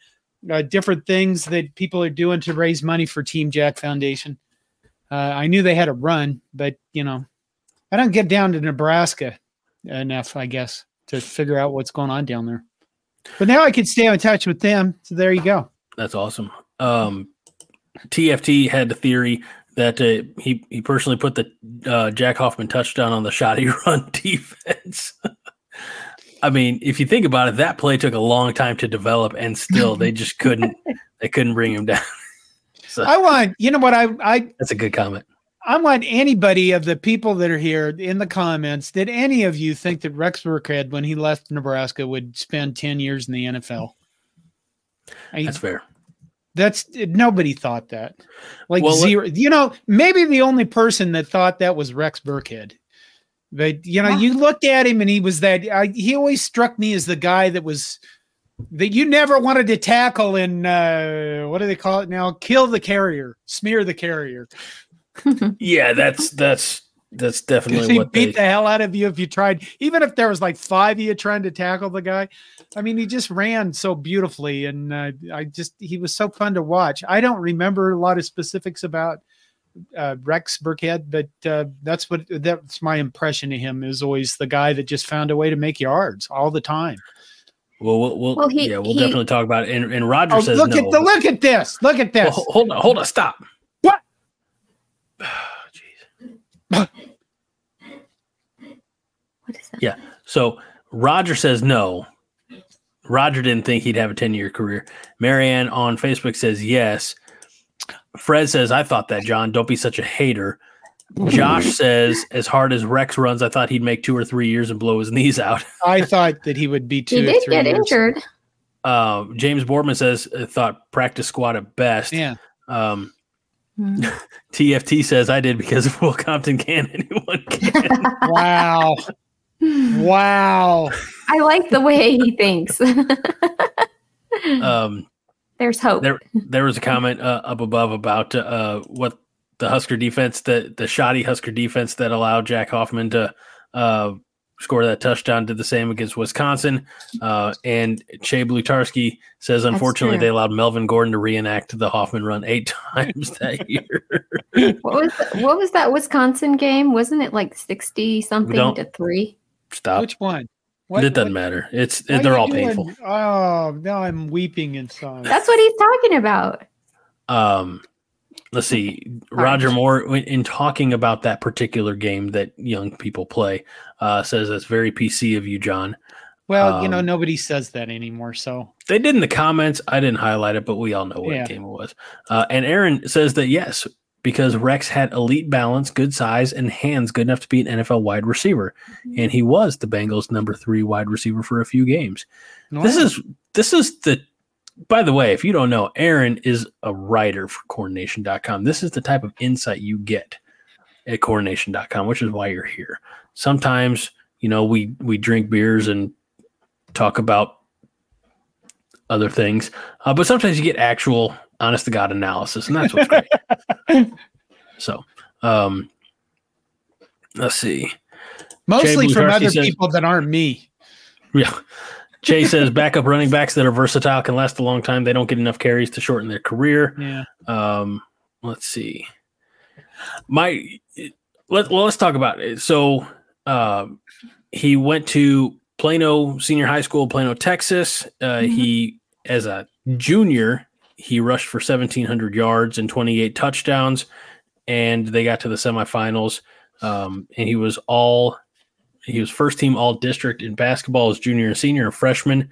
uh, different things that people are doing to raise money for Team Jack Foundation. Uh, I knew they had a run, but you know, I don't get down to Nebraska enough, I guess, to figure out what's going on down there. But now I can stay in touch with them. So there you go. That's awesome. Um, TFT had the theory that uh, he he personally put the uh, Jack Hoffman touchdown on the shoddy run defense. I mean, if you think about it, that play took a long time to develop, and still they just couldn't they couldn't bring him down. so I want, you know what, I I that's a good comment. I want anybody of the people that are here in the comments. Did any of you think that Rex Burkhead, when he left Nebraska, would spend ten years in the NFL? I, That's fair. That's nobody thought that. Like Well, zero. you know, maybe the only person that thought that was Rex Burkhead. But you know, Yeah. you looked at him and he was that. I, he always struck me as the guy that was that you never wanted to tackle and uh, what do they call it now? Kill the carrier, smear the carrier. Yeah, that's that's that's Because definitely he what beat they. the hell out of you if you tried, even if there was like five of you trying to tackle the guy. I mean, he just ran so beautifully, and uh, I just he was so fun to watch. I don't remember a lot of specifics about uh, Rex Burkhead, but uh, that's what that's my impression of him is always the guy that just found a way to make yards all the time. Well, we'll, we'll, Well, he- yeah, we'll he- definitely talk about it. And, and Roger Oh, says look no. at the look at this! Look at this! ho- hold on, hold on, stop. What? Jeez. What is that? Yeah. So Roger says no. Roger didn't think he'd have a 10 year career. Marianne on Facebook says yes. Fred says, I thought that, John. Don't be such a hater. Josh says, as hard as Rex runs, I thought he'd make two or three years and blow his knees out. I thought that he would be two. He or did three get years. injured. Uh, James Boardman says, thought practice squad at best. Yeah, Um, TFT says, I did because if Will Compton can, anyone can. wow, wow. I like the way he thinks. um, There's hope. there there was a comment uh, up above about uh, what the Husker defense, the the shoddy Husker defense that allowed Jack Hoffman to uh, score that touchdown, did the same against Wisconsin. Uh, and Che Blutarski says, unfortunately, they allowed Melvin Gordon to reenact the Hoffman run eight times that year. what was what was that Wisconsin game? Wasn't it like sixty something Don't- to three? Stop. Which one? it doesn't matter. It's Why they're all doing- painful. Oh, now I'm weeping inside. That's what he's talking about. Um, let's see. Roger Moore, in talking about that particular game that young people play, uh, says that's very PC of you, John. Well, you know, Um, nobody says that anymore. So They did in the comments. I didn't highlight it, but we all know what Yeah. game it was. Uh, and Aaron says that yes, because Rex had elite balance, good size, and hands good enough to be an NFL wide receiver, and he was the Bengals' number three wide receiver for a few games. This is this is the. By the way, if you don't know, Aaron is a writer for CornNation.com. This is the type of insight you get at CornNation.com, which is why you're here. Sometimes, you know, we we drink beers and talk about other things, uh, but sometimes you get actual, honest to god analysis, and that's what's great. so, um, let's see. mostly from other says- people that aren't me. Yeah. Jay says backup running backs that are versatile can last a long time. They don't get enough carries to shorten their career. Yeah. Um, let's see. My let well, let's talk about it. So uh, he went to Plano Senior High School, Plano, Texas. Uh, Mhm. He as a junior, he rushed for 1,700 yards and 28 touchdowns, and they got to the semifinals. Um, and he was all he was first team all district in basketball as junior and senior and freshman,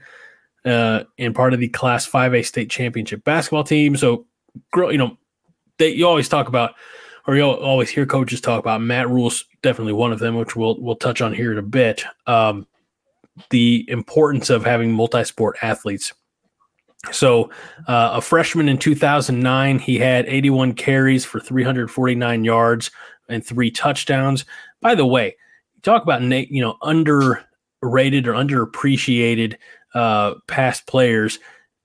uh, and part of the Class 5A state championship basketball team. So, you know, they you always talk about, or you always hear coaches talk about. Matt Rhule's definitely one of them, which we'll we'll touch on here in a bit. Um, the importance of having multi-sport athletes. So, uh, a freshman in 2009, he had 81 carries for 349 yards and three touchdowns. By the way, talk about na- you know underrated or underappreciated uh, past players.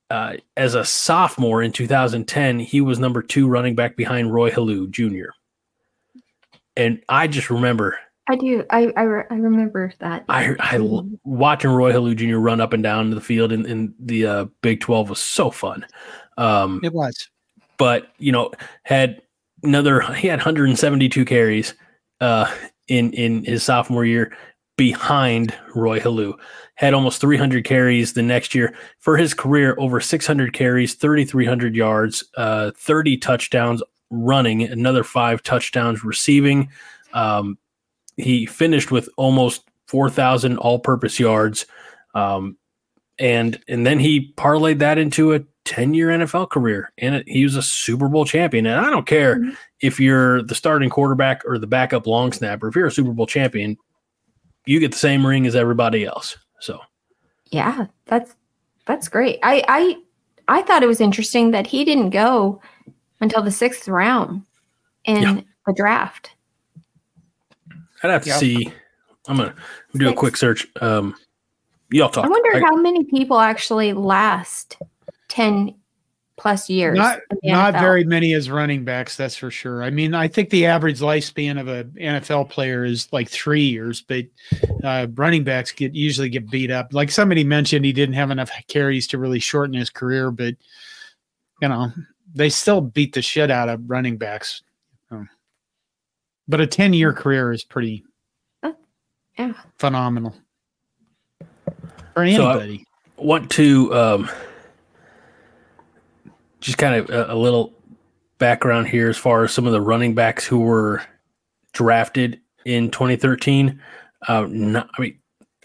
Uh, as a sophomore in 2010, he was number two running back behind Roy Helu Jr. And I just remember I do. I I, re- I remember that. I, I watching Roy Helu Jr. run up and down the field in, in the uh, Big Twelve was so fun. Um, It was. but you know had another he had 172 carries uh in in his sophomore year behind Roy Helu had almost 300 carries the next year for his career over 600 carries 3300 yards uh 30 touchdowns running another 5 touchdowns receiving um he finished with almost 4000 all-purpose yards um and and then he parlayed that into a 10 year NFL career and it, he was a Super Bowl champion. And I don't care Mhm. If you're the starting quarterback or the backup long snapper, if you're a Super Bowl champion, you get the same ring as everybody else. So Yeah, that's that's great. I I I thought it was interesting that he didn't go until the sixth round in Yeah. the draft. I'd have to Yep. see. I'm gonna do a quick search. Um, y'all talk. I wonder I- how many people actually last ten plus years. Not not very many as running backs, that's for sure. I mean, I think the average lifespan of a NFL player is like three years, but uh, running backs get usually get beat up. Like somebody mentioned, he didn't have enough carries to really shorten his career, but you know they still beat the shit out of running backs. But a ten year career is pretty Yeah. phenomenal for So, uh, anybody. want to um, just kind of a, a little background here as far as some of the running backs who were drafted in 2013. Uh, not, I mean,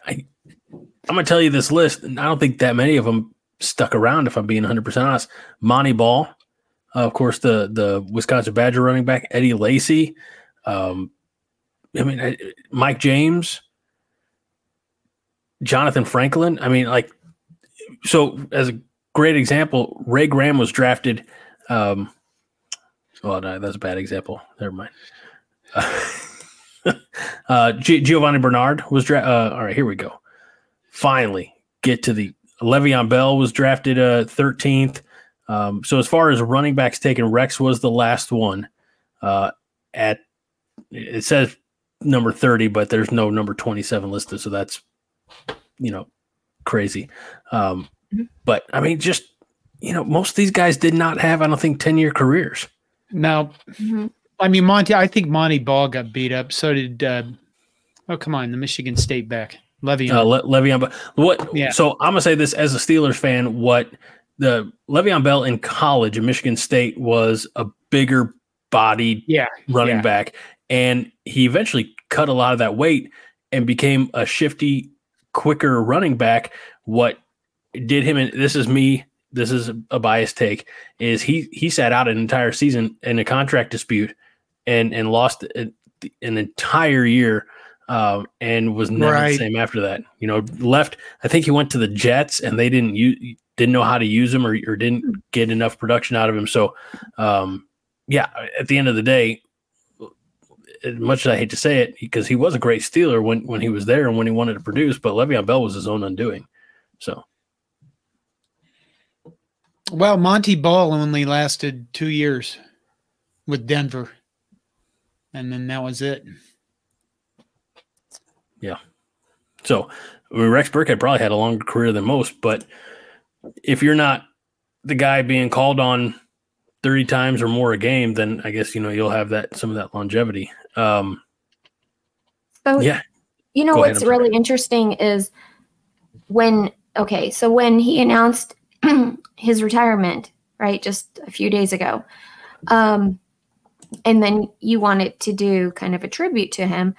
I, I'm going to tell you this list, and I don't think that many of them stuck around. If I'm being 100 percent honest, Montee Ball, uh, of course, the the Wisconsin Badger running back, Eddie Lacy. Um, I mean, I- Mike James, Jonathan Franklin. I mean, like, so as a great example, Ray Graham was drafted. Um, well, no, that's a bad example. Never mind. uh, G- Giovani Bernard was drafted. Uh, all right, here we go. Finally, get to the Le'Veon Bell was drafted uh, 13th. Um, so as far as running backs taken, Rex was the last one. Uh, at it says number 30, but there's no number 27 listed, so that's you know crazy. Um, Mhm. but I mean, just you know, most of these guys did not have, I don't think, 10 year careers. Now, Mhm. I mean, Montee, I think Montee Ball got beat up. So did, uh, oh, come on, the Michigan State back, Le'Veon. Uh, Le- Le'Veon, Bell. what? Yeah. So I'm gonna say this as a Steelers fan. What the Le'Veon Bell in college at Michigan State was a bigger bodied yeah. running Yeah. back, and he eventually cut a lot of that weight and became a shifty, quicker running back. What did him? And this is me. This is a biased take. Is he he sat out an entire season in a contract dispute, and and lost an an entire year, um, and was never Right. the same after that. You know, left. I think he went to the Jets, and they didn't use didn't know how to use him or, or didn't get enough production out of him. So, um, yeah, at the end of the day, as much as I hate to say it, because he was a great Steeler when when he was there and when he wanted to produce, but Le'Veon Bell was his own undoing. So Well, Montee Ball only lasted two years with Denver. And then that was it. Yeah. So I mean, Rex Burkhead probably had a longer career than most, but if you're not the guy being called on 30 times or more a game, then I guess you know you'll have that some of that longevity. Um, So yeah, You know Go what's I'm really interesting is when okay, so when he announced his retirement, right, just a few days ago, um, and then you wanted to do kind of a tribute to him,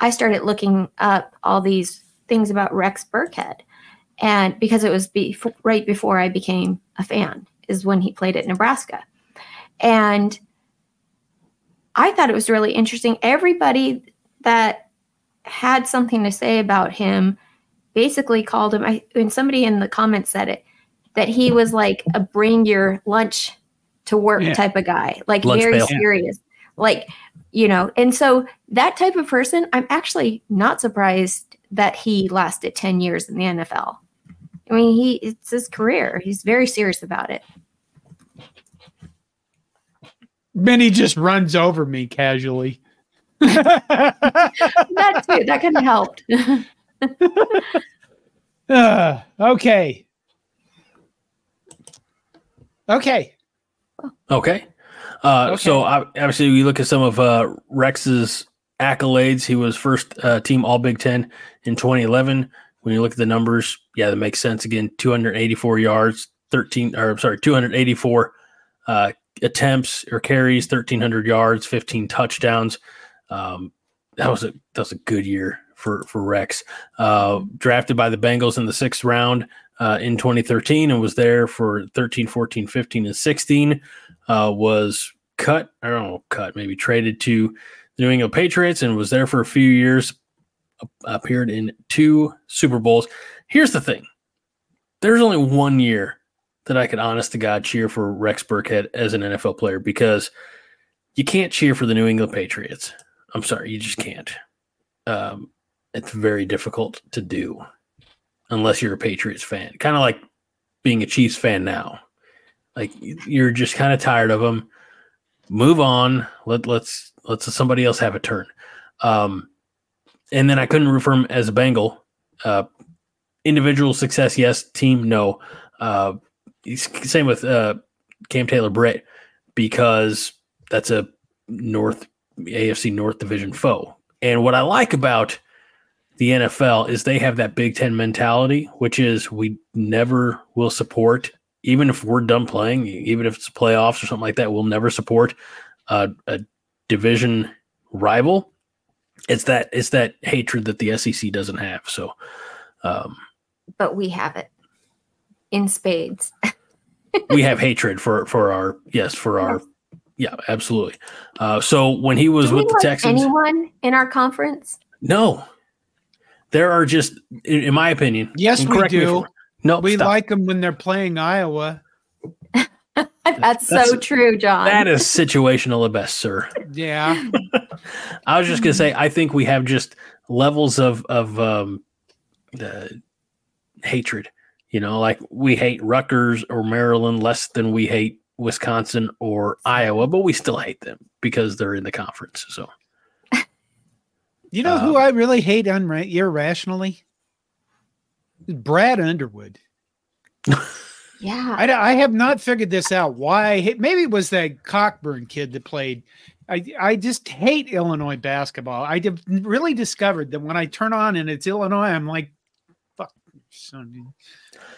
I started looking up all these things about Rex Burkhead, and because it was right before I became a fan, is when he played at Nebraska, and I thought it was really interesting. Everybody that had something to say about him basically called him I and somebody in the comments said it that he was like a bring your lunch to work Yeah. type of guy like Lunch very pail. serious like you know and so that type of person i'm actually not surprised that he lasted 10 years in the nfl i mean he it's his career he's very serious about it Then he just runs over me casually. that too. That kind of helped. Uh, okay. Okay. Okay. Uh, Okay. So obviously, we look at some of uh, Rex's accolades. He was first uh, team All Big Ten in 2011. When you look at the numbers, yeah, that makes sense. Again, 284 yards, 13 or sorry, 284 uh, attempts or carries, 1300 yards, 15 touchdowns. Um, that was a that was a good year for for Rex. Uh, drafted by the Bengals in the sixth round uh, in 2013 and was there for 13, 14, 15, and 16 uh, was cut. I don't know, cut, maybe traded to the New England Patriots and was there for a few years. Appeared in two Super Bowls. Here's the thing: there's only one year that I could, honest to God, cheer for Rex Burkhead as an NFL player because you can't cheer for the New England Patriots. I'm sorry, you just can't. Um, it's very difficult to do unless you're a Patriots fan. Kind of like being a Chiefs fan now. Like you're just kind of tired of them. Move on. Let let's let's somebody else have a turn. Um, and then I couldn't for him as a Bengal. Uh, individual success, yes. Team, no. Uh, same with uh, Cam Taylor Britt because that's a North AFC North Division foe. And what I like about the NFL is they have that Big Ten mentality, which is we never will support, even if we're done playing, even if it's playoffs or something like that, we'll never support uh, a division rival. It's that it's that hatred that the SEC doesn't have. So, um, but we have it in spades. we have hatred for for our yes for our yeah absolutely. Uh, so when he was Do with the like Texans, anyone in our conference? no, there are just in, in my opinion. Yes, we correct me if do. I'm- No, We stop. like them when they're playing Iowa. That's, That's- so true, John. that is situational at best, sir. Yeah. I was just gonna say, I think we have just levels of of um, uh, hatred. You know, like we hate Rutgers or Maryland less than we hate Wisconsin or Iowa, but we still hate them because they're in the conference. So You know who um, I really hate unra- irrationally? Brad Underwood. yeah. I, I have not figured this out. Why? Maybe it was that Cockburn kid that played. I, I just hate Illinois basketball. I have really discovered that when I turn on and it's Illinois, I'm like, fuck. son."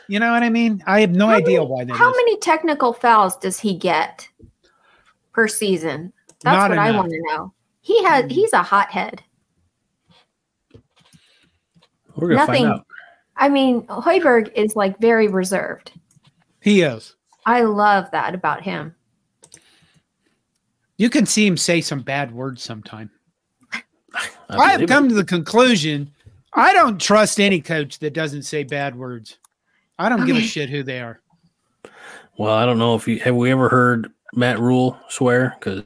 You know what I mean? I have no How idea many- why that is. How many technical fouls does he get per season? That's Not what I want to know. He has mm. he's a hothead. We're gonna Nothing. find out. I mean, Hoiberg is like very reserved. He is. I love that about him. You can see him say some bad words sometime. I I've come to the conclusion I don't trust any coach that doesn't say bad words. I don't give a shit who they are. Well, I don't know if you have we ever heard Matt Rhule swear because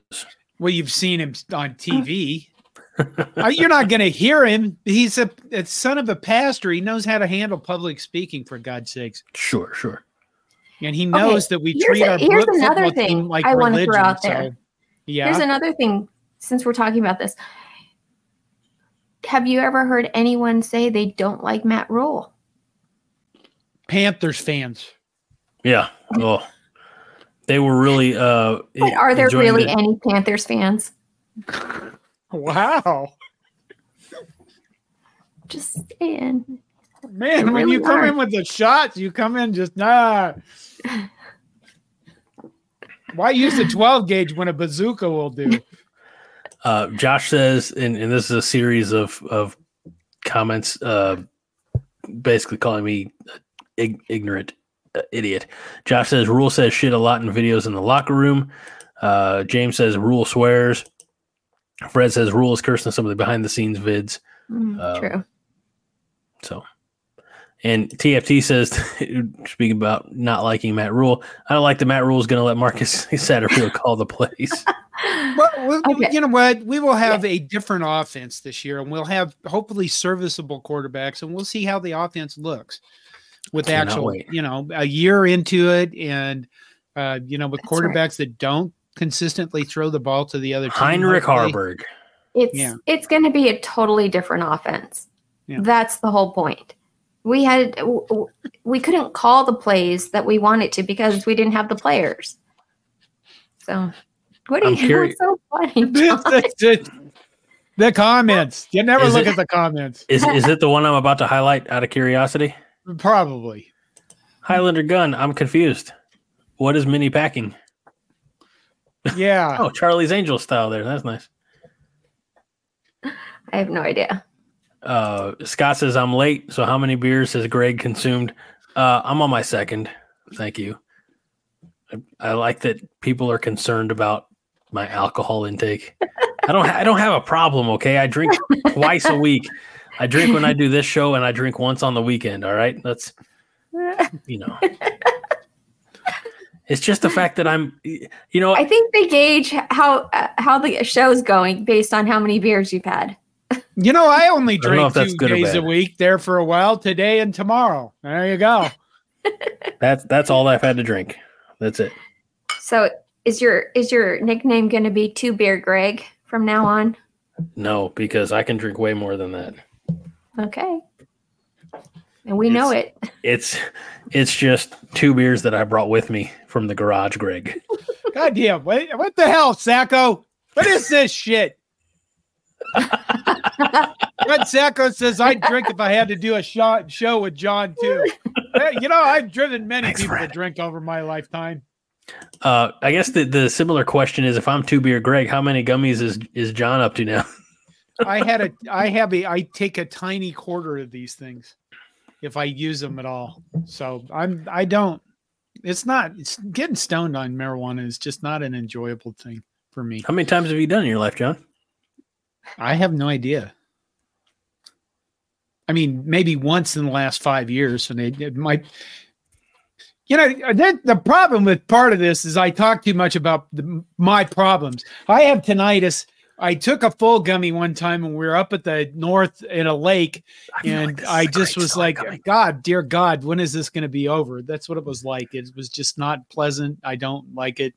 Well, you've seen him on TV. Uh, You're not going to hear him. He's a, a son of a pastor. He knows how to handle public speaking, for God's sakes. sure, sure. And he knows that we here's treat a- our here's football another team thing like I wanna religion. throw out there. So, yeah. Here's another thing since we're talking about this. Have you ever heard anyone say they don't like Matt Rhule? Panthers fans. Yeah. Oh, they were really. Uh, But are there really the- any Panthers fans? Wow. Just saying. Man, They when really you come are. in with the shots, you come in just nah. Why use the 12 gauge when a bazooka will do? Uh, Josh says, and, and this is a series of of comments, uh, basically calling me ig- ignorant uh, idiot. Josh says, "Rhule says shit a lot in videos in the locker room." Uh, James says, "Rhule swears." Fred says, "Rhule is cursing some of the behind the scenes vids." Mm, Um, true. So, and TFT says, speaking about not liking Matt Rhule, I don't like that Matt Rhule is going to let Marcus Satterfield call the plays. Well, Okay. you know what? We will have a different offense this year, and we'll have hopefully serviceable quarterbacks, and we'll see how the offense looks with Cannot actual, wait. you know, a year into it, and uh, you know, with That's right. quarterbacks that don't consistently throw the ball to the other team. Heinrich hopefully. Haarberg. It's Yeah. it's going to be a totally different offense. Yeah. That's the whole point. We had w- w- we couldn't call the plays that we wanted to because we didn't have the players. So, what are I'm you curious- so funny? It's- John? it's- it's- the comments. You never Is look it- at the comments. Is is it the one I'm about to highlight out of curiosity? Probably. Highlander gun. I'm confused. What is mini packing? Yeah. Oh, Charlie's Angel style there. That's nice. I have no idea. Uh, Scott says I'm late. So how many beers has Greg consumed? Uh, I'm on my second. Thank you. I, I like that people are concerned about my alcohol intake. I don't. Ha- I don't have a problem. Okay, I drink twice a week. I drink when I do this show, and I drink once on the weekend. All right, that's you know. It's just the fact that I'm, you know, I think they gauge how uh, how the show's going based on how many beers you've had. You know, I only drink if that's two good days a week there for a while, today and tomorrow. There you go. that's that's all I've had to drink. That's it. So, is your is your nickname going to be Two Beer Greg from now on? No, because I can drink way more than that. Okay. And we know it. It's it's just two beers that I brought with me from the garage, Greg. God damn. What, what the hell, Sacco? What is this shit? Red Sacco says I'd drink if I had to do a shot show with John too. You know, I've driven many Thanks, people Fred. to drink over my lifetime. Uh, I guess the, the similar question is if I'm two beer Greg, how many gummies is is John up to now? I had a I have a I take a tiny quarter of these things if I use them at all. So I'm I don't it's not it's getting stoned on marijuana is just not an enjoyable thing for me. How many times have you done in your life, John? I have no idea. I mean, maybe once in the last five years, and it, it might. You know, that, the problem with part of this is I talk too much about the, my problems. I have tinnitus. I took a full gummy one time when we were up at the north in a lake, I feel like and this is I a just was like, coming. God, dear God, when is this going to be over? That's what it was like. It was just not pleasant. I don't like it.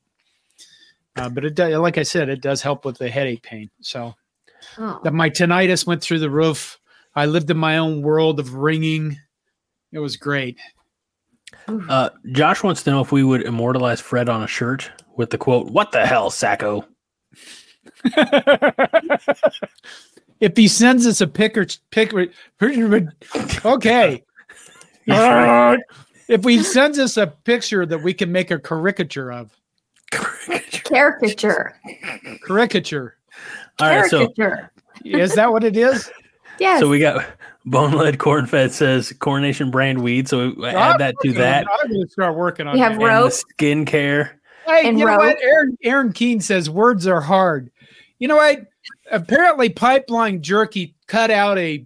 Uh, but it does, like I said, it does help with the headache pain. So Oh. that my tinnitus went through the roof. I lived in my own world of ringing. It was great. Uh, Josh wants to know if we would immortalize Fred on a shirt with the quote, "What the hell, Sacco?" If he sends us a pic or pic, okay. He's right. if he sends us a picture that we can make a caricature of, Caricature. caricature. All right, so Is that what it is? yes. so we got Bone Lead Corn Fed says Corn Nation brand weed, so we add that to I'm that. going to start working on We have that. And rope. the skincare. Hey, and you know what? Aaron Aaron Keene says words are hard. You know what? Apparently, Pipeline Jerky cut out a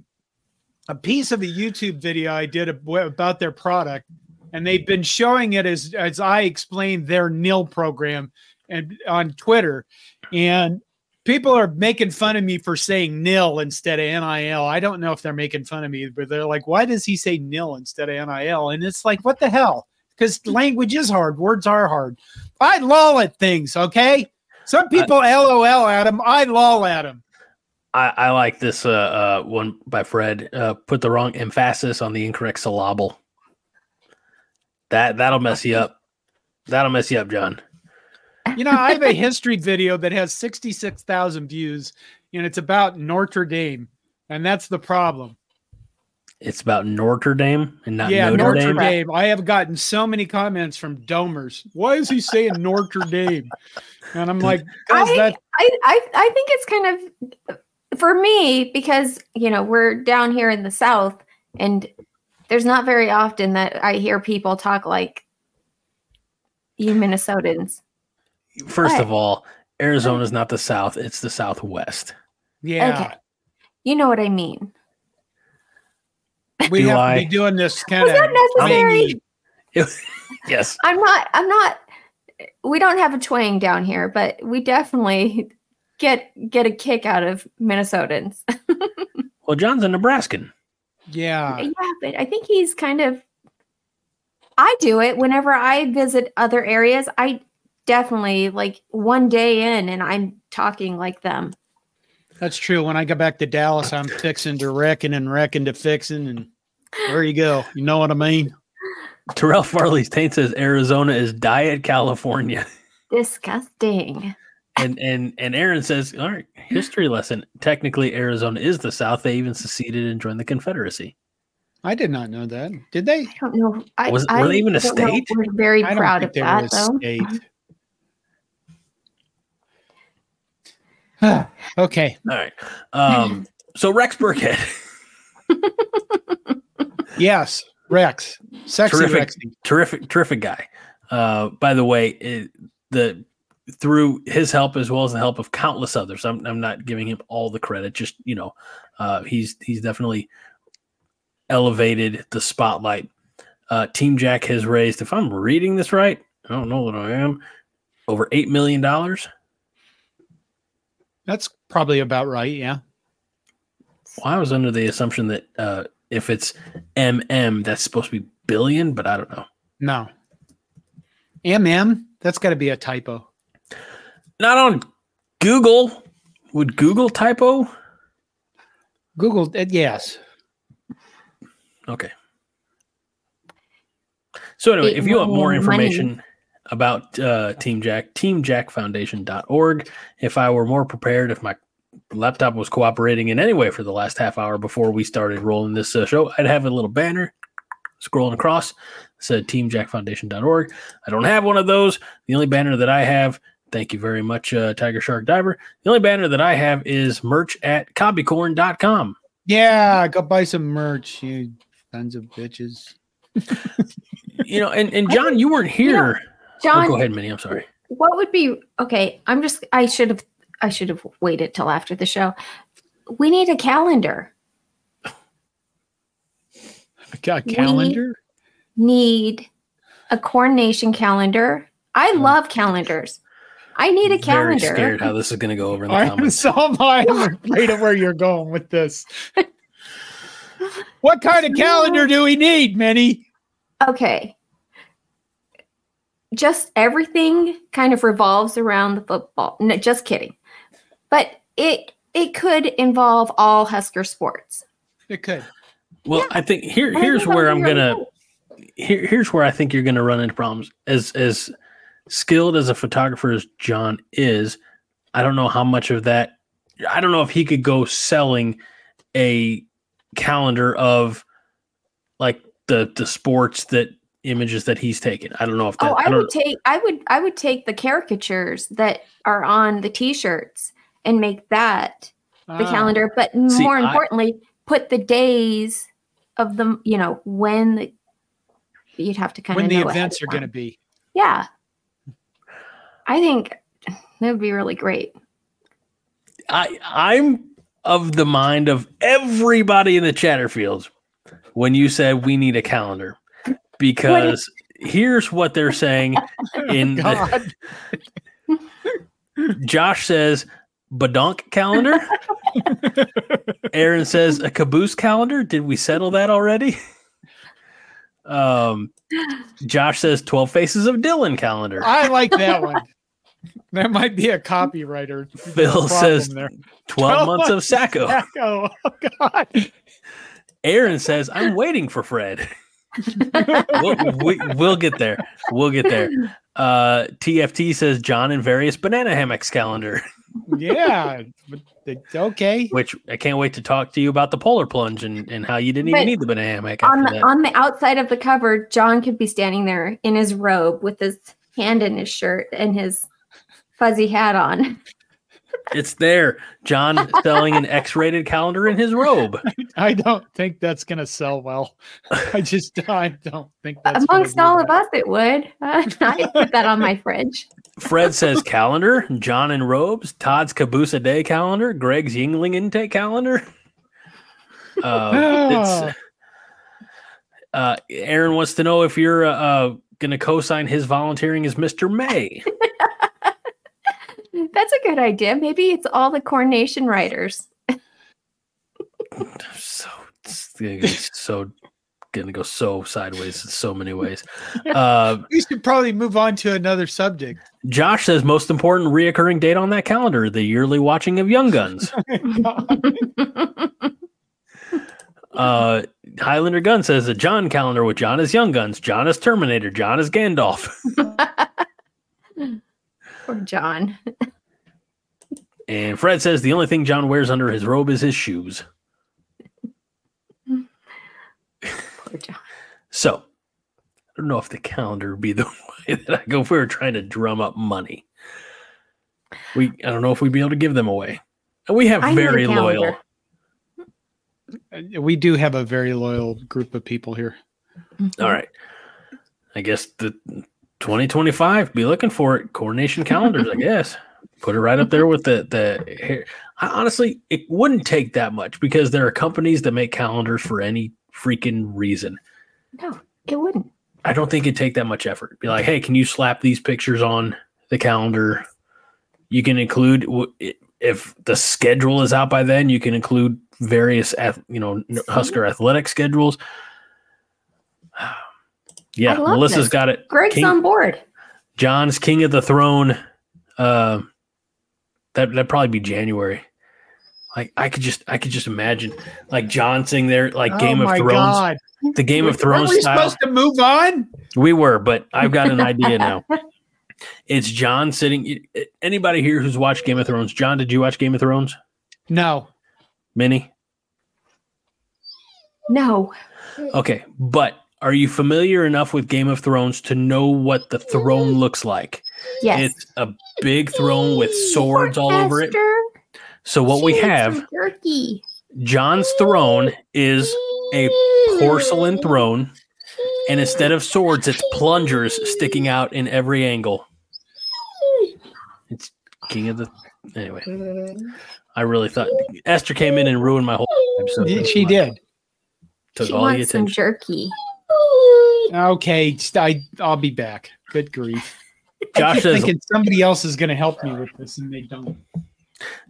a piece of a YouTube video I did about their product, and they've been showing it as as I explained their nil program and on Twitter, and people are making fun of me for saying nil instead of nil. I don't know if they're making fun of me, but they're like, "Why does he say nil instead of nil?" And it's like, what the hell? Because language is hard, words are hard. I lol at things, okay? Some people LOL at them. I lol at them. I, I like this uh, uh, one by Fred. Uh, put the wrong emphasis on the incorrect syllable. That that'll mess you up. That'll mess you up, John. You know, I have a history video that has 66,000 views, and it's about Notre Dame. And that's the problem. It's about Notre Dame and not yeah, Notre, Notre Dame. Dame. I have gotten so many comments from domers. Why is he saying Notre Dame? And I'm like, I, that I, I, I think it's kind of for me because you know we're down here in the south and there's not very often that I hear people talk like you Minnesotans. First What? of all, Arizona's not the South; it's the Southwest. yeah, Okay. You know what I mean. We Do have I- to be doing this kind Was of that necessary? yes, I'm not I'm not we don't have a twang down here, but we definitely get get a kick out of Minnesotans. well, John's a Nebraskan. yeah. yeah, but I think he's kind of. I do it whenever I visit other areas. I definitely like one day in, and I'm talking like them. That's true. When I go back to Dallas, I'm fixing to wrecking and wrecking to fixing, and there you go. You know what I mean? Terrell Farley's taint says Arizona is diet California. Disgusting. And and and Aaron says, all right, history lesson. Technically, Arizona is the South. They even seceded and joined the Confederacy. I did not know that. Did they? I don't know. I, Was- were I they even a don't know state? We're very I don't proud think of they that, were a though. state. Okay. All right. Um, so Rex Burkhead, Yes. Rex. Sexy Terrific. Rexy. terrific, terrific guy. Uh, by the way, it, the through his help as well as the help of countless others. I'm, I'm not giving him all the credit. Just you know, uh, he's he's definitely elevated the spotlight. Uh, Team Jack has raised, if I'm reading this right, I don't know that I am, over eight million dollars. That's probably about right. Yeah. Well, I was under the assumption that uh, if it's MM, that's supposed to be billion, but I don't know. No. MM. That's got to be a typo. Not on Google. Would Google typo? Google. uh, yes. Okay. So anyway, Eight if you want more information, money. Information about uh, Team Jack, teamjackfoundation.org. If I were more prepared, if my laptop was cooperating in any way for the last half hour before we started rolling this uh, show, I'd have a little banner scrolling across said teamjackfoundation.org. I don't have one of those. The only banner that I have, thank you very much, uh, Tiger Shark Diver. The only banner that I have is merch at cobbycorn.com. Yeah. Go buy some merch, you sons of bitches. You know, and, and John, you weren't here. Oh, Oh, John, go ahead, Minnie. I'm sorry. what would be okay? I'm just. I should have. I should have waited till after the show. We need a calendar. Got a calendar. Need a Corn Nation calendar. I hmm. love calendars. I need a Very calendar. scared how this is going to go over in the I am comments. so I'm afraid of where you're going with this. What kind of calendar do we need, Minnie? okay. Just everything kind of revolves around the football. No, just kidding. But it it could involve all Husker sports. It could. Well, I think here here's think where I'm really gonna cool. here here's where I think you're gonna run into problems. As as skilled as a photographer as John is, I don't know how much of that. I don't know if he could go selling a calendar of like the the sports that images that he's taken. I don't know if that. Oh, I, I don't. would take I would I would take the caricatures that are on the t-shirts and make that the Ah, calendar, but See, more I- importantly, put the days of the you know when the you'd have to kind When of when the know events are going to be. Yeah. I think that would be really great. I I'm of the mind of everybody in the Chatterfields when you said we need a calendar because here's what they're saying in the, God. Josh says badonk calendar. Aaron says a caboose calendar. Did we settle that already? Um, Josh says 12 faces of Dylan calendar. I like that one. That might be a copywriter. Phil says there. 12 months of Sacco. Sacco. Oh, God. Aaron says, I'm waiting for Fred. We'll, we, we'll get there. We'll get there. Uh, TFT says John and various banana hammocks calendar, Yeah. Okay. which I can't wait to talk to you about the polar plunge and, and how you didn't But even need the banana hammock On the that. on the outside of the cover, John could be standing there in his robe with his hand in his shirt and his fuzzy hat on. It's there. John selling an X-rated calendar in his robe. I don't think that's going to sell well. I just, I don't think that's Amongst all that. of us, it would. I'd put that on my fridge. Fred says calendar. John in robes. Todd's caboose a day calendar. Greg's Yuengling intake calendar. Uh, it's, uh, Aaron wants to know if you're uh, uh, going to co-sign his volunteering as Mr. May. That's a good idea. Maybe it's all the Corn Nation writers. so it's so gonna go so sideways in so many ways. Uh, We should probably move on to another subject. Josh says most important reoccurring date on that calendar: the yearly watching of Young Guns. Uh, Highlander Gun says the John calendar with John is Young Guns, John is Terminator, John is Gandalf, Poor John. and Fred says the only thing John wears under his robe is his shoes. Poor John. So I don't know if the calendar would be the way that I go if we were trying to drum up money. We I don't know if we'd be able to give them away. And we have I very loyal. We do have a very loyal group of people here. All right. I guess the 2025 be looking for it. Corn Nation calendars, I guess. Put it right up there with the the honestly, it wouldn't take that much because there are companies that make calendars for any freaking reason. No, it wouldn't. I don't think it'd take that much effort. Be like, hey, can you slap these pictures on the calendar? You can include if the schedule is out by then. You can include various, you know, Husker athletic schedules. Yeah, I love Melissa's this. got it. Greg's King- on board. John's King of the Throne. Uh, that that'd probably be January. Like I could just I could just imagine like John sitting there like Game oh of Thrones, God. the Game of Weren't Thrones we style. supposed to move on? We were, but I've got an idea now. It's John sitting. Anybody here who's watched Game of Thrones? John, did you watch Game of Thrones? No. Minnie? No. Okay, but are you familiar enough with Game of Thrones to know what the throne mm. looks like? Yes. It's a big throne with swords all over it. So what we she needs have, some Turkey. John's throne is a porcelain throne, and instead of swords, it's plungers sticking out in every angle. It's King of the. Anyway, I really thought Esther came in and ruined my whole episode. She did. She Took all the wants some jerky. Okay, st- I, I'll be back. Good grief. Josh I'm thinking somebody else is going to help me with this, and they don't.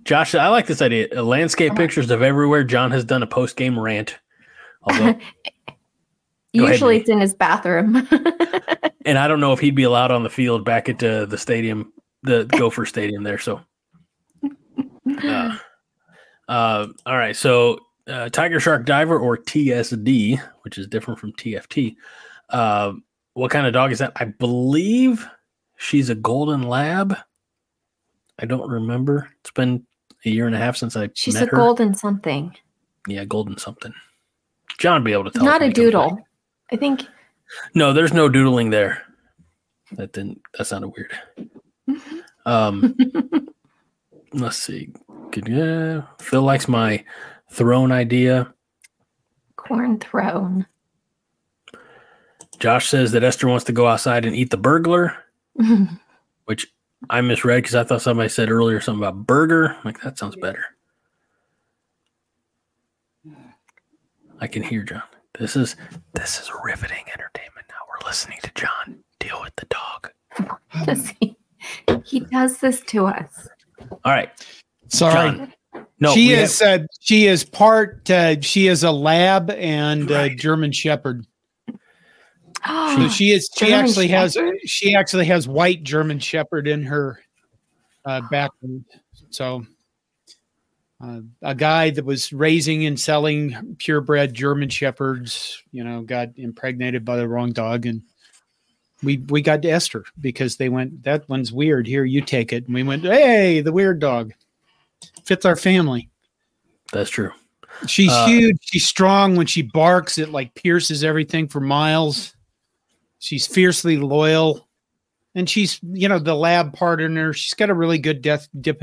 Josh, I like this idea. Uh, Landscape pictures of everywhere. John has done a post game rant. Although, Go ahead, Usually it's in his bathroom. and I don't know if he'd be allowed on the field back at uh, the stadium, the Gopher Stadium there. So, uh, uh, all right. So, uh, Tiger Shark Diver or TSD, which is different from TFT. Uh, what kind of dog is that? I believe she's a golden lab. I don't remember. It's been a year and a half since I She's a her. golden something. Yeah, golden something. John be able to tell. Not a doodle. I think No, there's no doodling there. That didn't. That sounded weird. Um, let's see. Good. Yeah, Phil likes my throne idea. corn throne. Josh says that Esther wants to go outside and eat the burglar, which I misread because I thought somebody said earlier something about burger. Like that sounds better. I can hear John. This is this is riveting entertainment. Now we're listening to John deal with the dog. Does he, he does this to us. All right, Sorry. John. No, she we have- is. uh, she is part. Uh, she is a lab and uh, Right. German Shepherd. So Oh, she is. She German actually has. She actually has white German Shepherd in her uh, background. So, uh, a guy that was raising and selling purebred German Shepherds, you know, got impregnated by the wrong dog, and we we got to Esther because they went. That one's weird. Here, you take it. And we went. Hey, the weird dog fits our family. that's true. She's Uh, huge. She's strong. When she barks, it like pierces everything for miles. She's fiercely loyal, and she's you know the lab partner. She's got a really good death dip,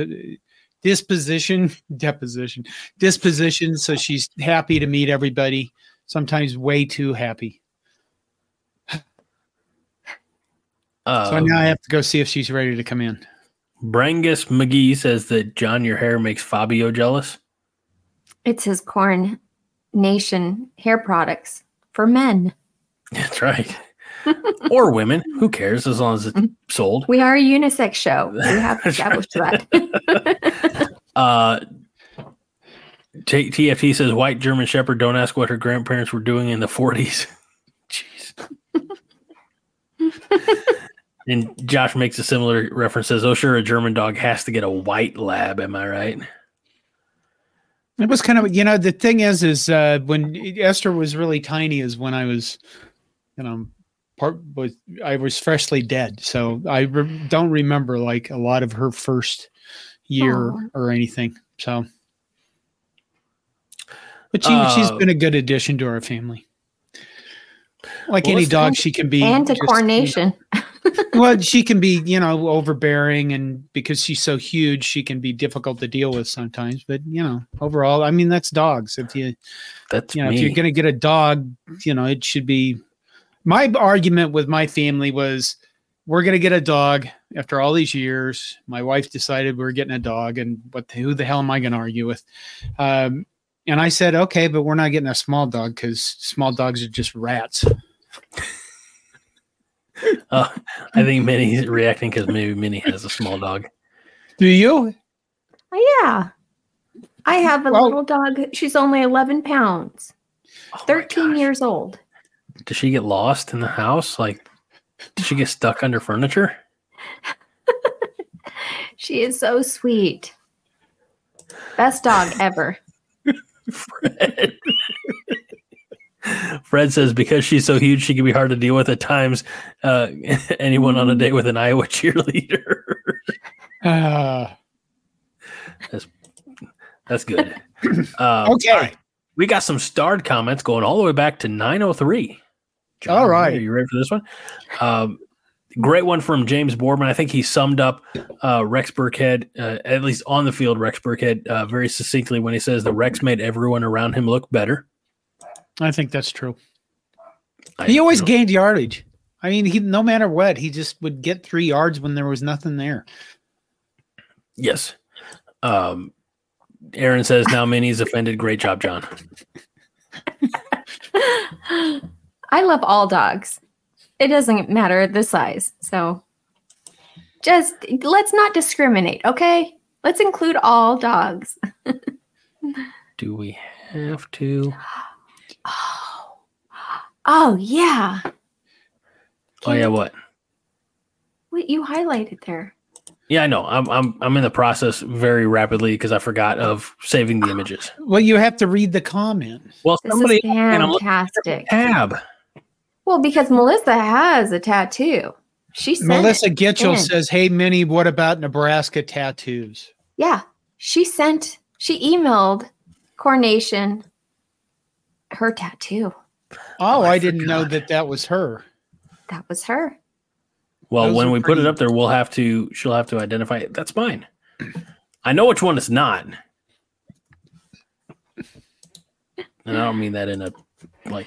disposition, deposition, disposition. So she's happy to meet everybody. Sometimes way too happy. Uh, So now I have to go see if she's ready to come in. Brangus McGee says that John, your hair makes Fabio jealous. it's his corn nation hair products for men. That's right. or women. Who cares as long as it's sold? We are a unisex show. We have established that. Uh, T- TFT says white German Shepherd. Don't ask what her grandparents were doing in the 40s. Jeez. And Josh makes a similar reference. Says, "Oh, sure, a German dog has to get a white lab." Am I right? It was kind of, you know, the thing is, is uh, when Esther was really tiny, is when I was, you know, part was I was freshly dead, so I re- don't remember like a lot of her first year Aw. or anything. So, but she she's Uh, been a good addition to our family. Like Well, any dog, she can be and to just, you know, coronation. Well, she can be, you know, overbearing, and because she's so huge, she can be difficult to deal with sometimes. But you know, overall, I mean, that's dogs. If you, That's you know, me. if you're going to get a dog, you know, it should be. My argument with my family was, we're going to get a dog after all these years. My wife decided we are getting a dog, and what? Who the hell am I going to argue with? Um, and I said, okay, but we're not getting a small dog because small dogs are just rats. Uh, I think Minnie's reacting because maybe Minnie has a small dog. Do you? Oh, yeah. I have a Well- little dog. She's only 11 pounds, Oh 13 gosh. years old. Does she get lost in the house? Like, does she get stuck under furniture? She is so sweet. Best dog ever. Fred. Fred says because she's so huge, she can be hard to deal with at times. Uh, anyone on a date with an Iowa cheerleader. Uh, That's good. Um, Okay. all right. We got some starred comments going all the way back to nine oh three. All right, Are you ready for this one? Um, great one from James Boardman. I think he summed up uh, Rex Burkhead, uh, at least on the field, Rex Burkhead, uh, very succinctly when he says that Rex made everyone around him look better. I think that's true. I- He always gained yardage. I mean, he no matter what, he just would get three yards when there was nothing there. Yes. Um, Aaron says now Minnie's offended. Great job, John. I love all dogs. It doesn't matter the size. So just let's not discriminate, okay? Let's include all dogs. Do we have to? Oh, oh yeah. Oh yeah, what? What you highlighted there. Yeah, I know. I'm I'm I'm in the process very rapidly because I forgot of saving the images. Well, you have to read the comment. Well, This somebody is and I'm looking fantastic. tab. Well, because Melissa has a tattoo. She sent Melissa it Gitchell in. says, "Hey, Minnie, what about Nebraska tattoos?" Yeah, she sent. She emailed Corn Nation her tattoo. Oh, Oh, I I, didn't know that that was her. That was her. Well, Those when are we put it up there, we'll have to. She'll have to identify it. That's mine. I know which one it's not, and I don't mean that in a like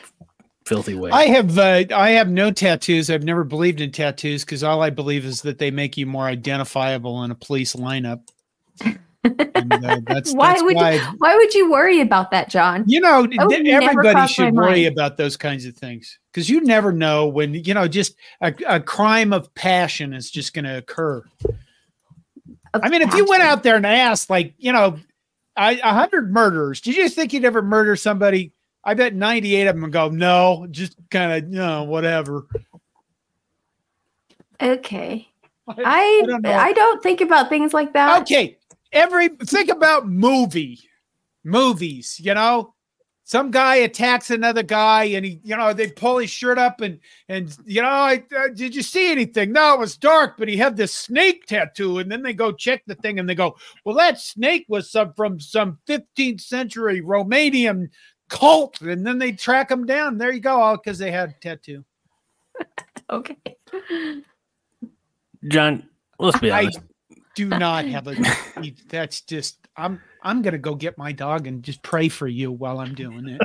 filthy way. I have uh, I have no tattoos. I've never believed in tattoos because all I believe is that they make you more identifiable in a police lineup. And, uh, that's Why that's would why you, why would you worry about that, John? you know everybody should worry mind. about those kinds of things because you never know when you know just a, a crime of passion is just going to occur. Of I mean, if you went out there and asked, like, you know, I- a hundred murderers, did you think you'd ever murder somebody? I bet 98 of them go, no, just kind of, you know, whatever. Okay. I don't I don't, think about things like that. Okay. Every, think about movie, movies, you know, some guy attacks another guy and he, you know, they pull his shirt up and, and, you know, I, uh, did you see anything? No, it was dark, but he had this snake tattoo. And then they go check the thing and they go, well, that snake was some, from some 15th century Romanian cult. And then they track him down. There you go. All because they had a tattoo. Okay. John, let's be I honest. Do not have a, that's just, I'm, I'm going to go get my dog and just pray for you while I'm doing it.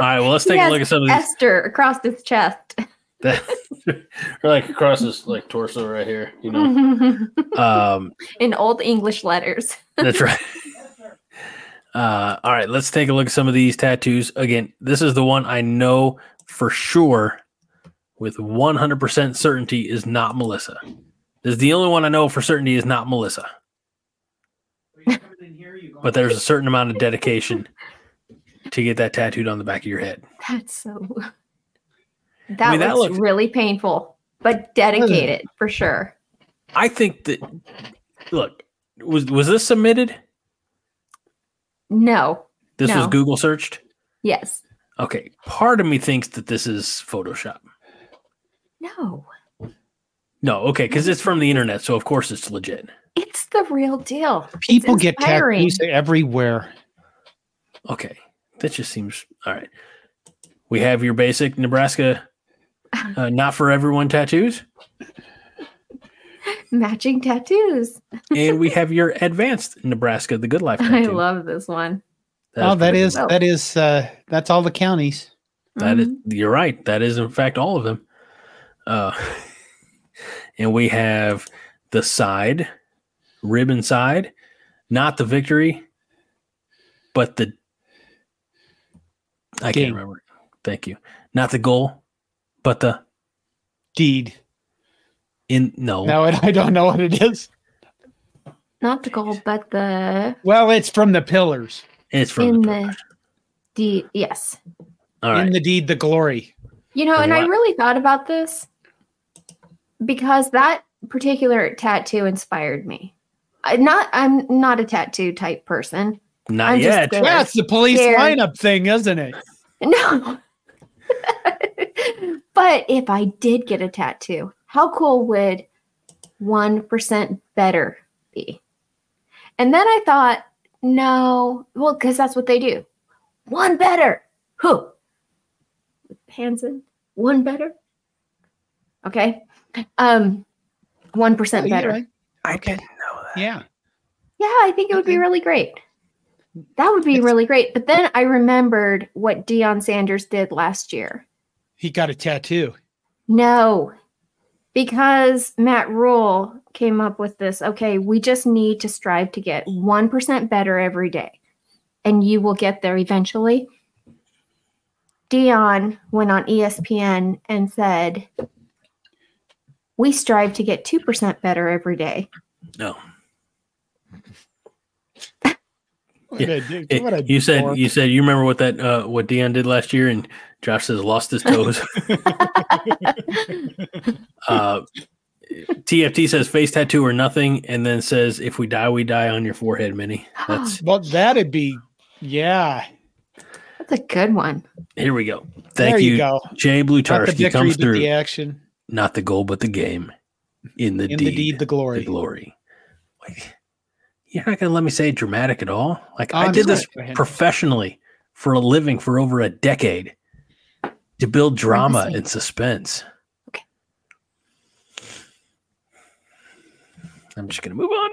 All right, well, let's He take a look at some of these. Esther across his chest. That, or like across this like torso right here. You know. Um, In old English letters. That's right. Uh, all right, let's take a look at some of these tattoos. Again, this is the one I know for sure with 100% certainty is not Melissa. This is the only one I know for certainty is not Melissa. hear you. Going, but there's a certain amount of dedication to get that tattooed on the back of your head. That's so. That mean, that looks looks- really painful, but dedicated for sure. I think that look was was this submitted? No. This was Google searched. Yes. Okay, part of me thinks that this is Photoshop. No. No, okay, because it's from the internet, so of course it's legit. It's the real deal. People get inspiring. tattoos everywhere. Okay, that just seems all right. We have your basic Nebraska, uh, not for everyone tattoos, Matching tattoos. and we have your advanced Nebraska, the Good Life I love this one. oh, that pretty is good. well. that is uh that's all the counties. That is, Mhm. you're right. That is in fact all of them. Uh, and we have the side, ribbon side, not the victory, but the. I Game. can't remember. Thank you. Not the goal, but the Deed. in no. No, I don't know what it is. Not the goal, but the Well, it's from the pillars. It's from in the. the deed. Yes. all right. In the deed, the glory. You know, and I really thought about this because that particular tattoo inspired me. I not I'm not a tattoo type person. Not I'm yet. scared. That's the police Scared. lineup thing, isn't it? No. but if I did get a tattoo, how cool would 1% better be? And then I thought, no, well, because that's what they do. One better. Who? Hands. One better. Okay. Um, 1% Oh, you're better. right. I Okay. didn't know that. Yeah. Yeah, I think it would be really great. That would be It's- really great. But then I remembered what Deion Sanders did last year. He got a tattoo. No, because Matt Rhule came up with this. Okay, we just need to strive to get 1% better every day, and you will get there eventually. Deion went on ESPN and said, We strive to get 2% better every day. No. What a It- you said dork. you said you remember what that uh, what Deion did last year, and Josh says lost his toes. uh, TFT says face tattoo or nothing, and then says if we die, we die on your forehead, Minnie. That's Well, that'd be, yeah. That's a good one. here we go. Thank there you, you, go. Jay Not the Blutarski comes through. the action. Not the goal, but the game. In the In deed, the deed, the glory. the glory. Like, you're not gonna let me say dramatic at all. Like Oh, I did this professionally for a living for over a decade to build drama and suspense. Okay. I'm just gonna move on.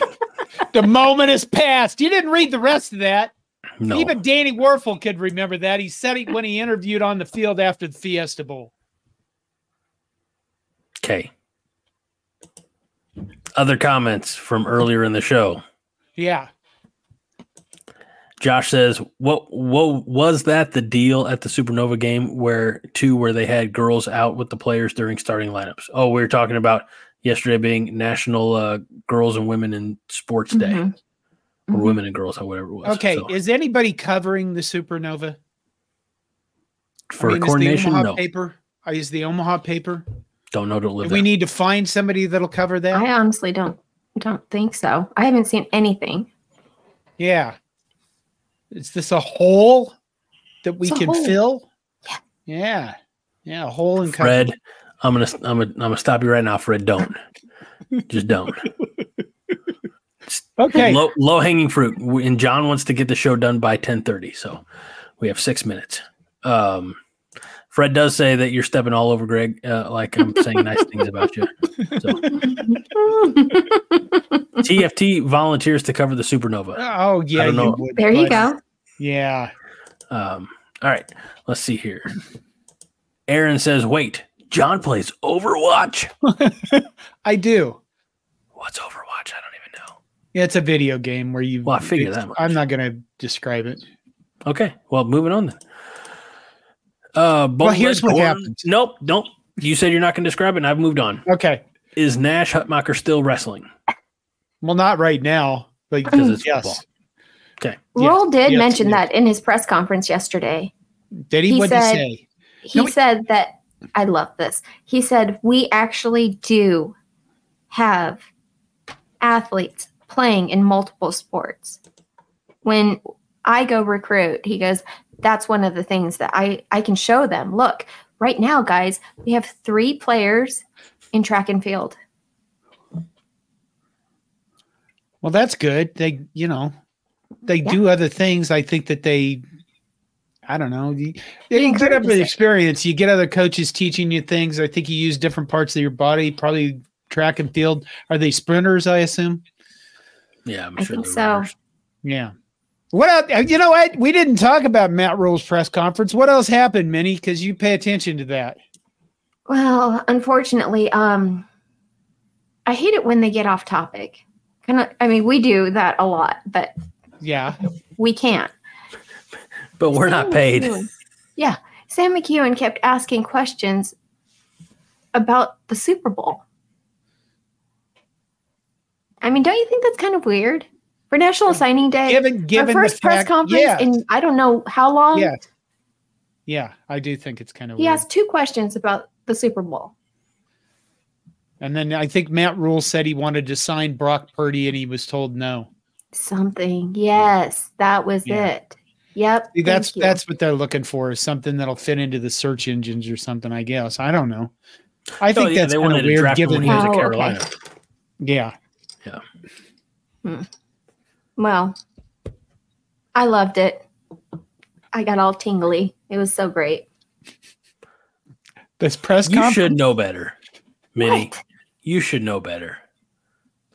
The moment is past You didn't read the rest of that. No, Even Danny Werfel could remember that. He said it when he interviewed on the field after the Fiesta Bowl. okay. Other comments from earlier in the show. Yeah. Josh says, "What? What was that? The deal at the Supernova game where two where they had girls out with the players during starting lineups? Oh, we were talking about yesterday being National uh, Girls and Women in Sports Day, Mhm. Or Mhm. Women and Girls, or whatever it was. Okay. So, Is anybody covering the Supernova? for I mean, coordination, is the Omaha no, paper? uh, Is the Omaha paper? don't know to Do live. we need to find somebody that'll cover that? I honestly don't don't think so. I haven't seen anything. yeah. Is this a hole that we can hole. fill? Yeah. Yeah. Yeah. A hole in cover. Fred, I'm gonna, I'm gonna, I'm gonna stop you right now, Fred. Don't, just don't. Okay. Low, low hanging fruit. And John wants to get the show done by 10:30, so we have six minutes. Um, Fred does say that you're stepping all over Greg, uh, like I'm saying nice things about you. So TFT volunteers to cover the supernova. Oh yeah. You would, there you go. Yeah. Um, all right, let's see here. Aaron says, "Wait, John plays Overwatch. I do. What's Overwatch? I don't know." Yeah, it's a video game where you. Well, I figured it's- that much. I'm not going to describe it. Okay, well, moving on then. Uh, Well, here's what happened. happens. Nope, nope. You said you're not going to describe it, and I've moved on. Okay. Is Nash Hutmacher still wrestling? Well, not right now, but Because it's yes. football. Okay. Yes, Rhule did yes, mention yes. that in his press conference yesterday. Did he? He what did he say? He No, we- said that I love this. He said we actually do have athletes playing in multiple sports. When I go recruit, he goes, that's one of the things that I I can show them. Look, right now guys, we have 3 players in track and field. Well, that's good. They, you know, they Yeah. do other things. I think that they, I don't know. You, you get up with experience. You get other coaches teaching you things. I think you use different parts of your body. Probably track and field. Are they sprinters? I assume. Yeah, I'm I sure think so. runners. Yeah. What else? uh, You know what? We didn't talk about Matt Rhule's press conference. What else happened, Minnie? Because you pay attention to that. Well, unfortunately, um I hate it when they get off topic. Kind of I mean, we do that a lot, but Yeah. we can't. But we're not paid. McKewon- Yeah. Sam McKewon kept asking questions about the Super Bowl. I mean, don't you think that's kind of weird? For National Signing Day, Given our given first the press fact, conference yeah, in I don't know how long. yeah, yeah. I do think it's kind of He weird. asked two questions about the Super Bowl. And then I think Matt Rhule said he wanted to sign Brock Purdy, and he was told no. Something. Yes, that was Yeah. it. Yep. See, that's you. that's what they're looking for is something that'll fit into the search engines or something. I guess I don't know. I think Oh, yeah, that's they kind wanted of weird. draft him Given when he was Oh, at okay. Carolina. Yeah, Well, I loved it. I got all tingly. It was so great. this press You conference. should know better, Minnie. What? You should know better.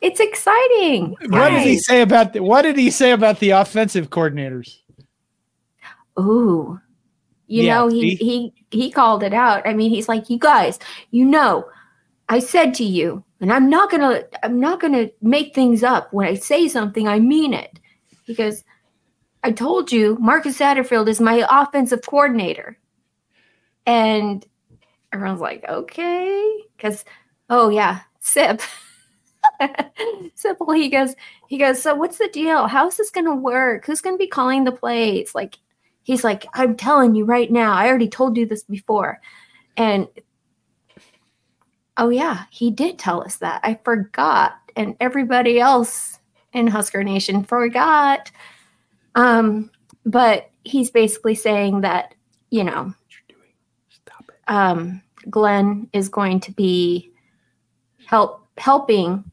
It's exciting. What did he say about the, what did he say about the offensive coordinators? Ooh. You Yeah, know, he, he he called it out. I mean, he's like, you guys, you know, I said to you, and I'm not gonna I'm not gonna make things up. When I say something, I mean it. Goes, I told you Marcus Satterfield is my offensive coordinator. And everyone's like, okay. Because, oh yeah, Sip. Simple. He goes, he goes, so what's the deal? How's this gonna work? Who's gonna be calling the plays? Like, he's like, I'm telling you right now, I already told you this before. And oh yeah, he did tell us that. I forgot. And everybody else in Husker Nation forgot. Um, but he's basically saying that, you know, Stop it. um, Glenn is going to be help helping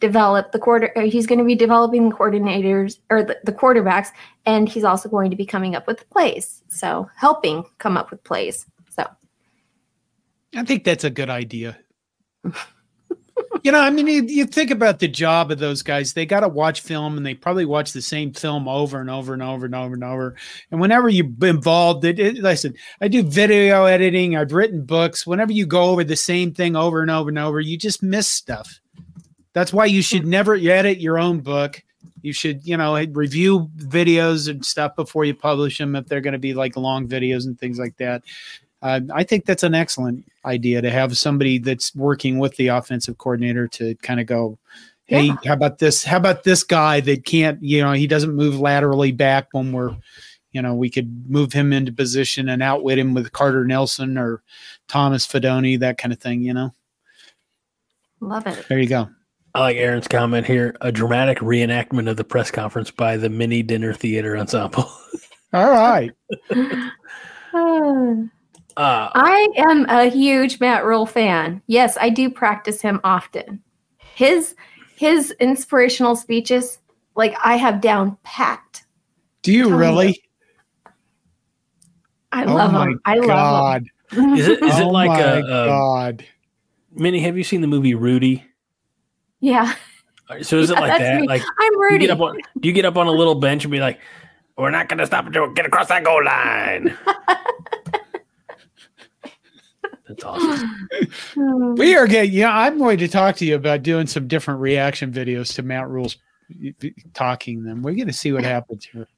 develop the quarter. He's going to be developing the coordinators or the, the quarterbacks, and he's also going to be coming up with plays. So helping come up with plays. I think that's a good idea. you know, I mean, you, you think about the job of those guys. They got to watch film, and they probably watch the same film over and over and over and over and over. And whenever you're involved, it, it, listen, I do video editing. I've written books. Whenever you go over the same thing over and over and over, you just miss stuff. That's why you should never edit your own book. You should, you know, review videos and stuff before you publish them if they're going to be like long videos and things like that. Uh, I think that's an excellent idea to have somebody that's working with the offensive coordinator to kind of go, hey, Yeah. how about this? How about this guy that can't, you know, he doesn't move laterally back when we're, you know, we could move him into position and outwit him with Carter Nelson or Thomas Fidone, that kind of thing, you know? love it. There you go. I like Aaron's comment here. A dramatic reenactment of the press conference by the Minnie Dinner Theater Ensemble. All right. Uh, Uh, I am a huge Matt Rhule fan. Yes, I do practice him often. His his inspirational speeches, like I have down packed. Do you Tell me really? I oh love my him. I love God. him. is it is it oh like my a, a God. Minnie? Have you seen the movie Rudy? yeah, So is it like that? me. Like I'm you Rudy. get up on do you get up on a little bench and be like, "We're not going to stop until we get across that goal line." That's awesome. Hmm. We are getting, yeah, I'm going to talk to you about doing some different reaction videos to Matt Rhule's talking them. We're going to see what happens here.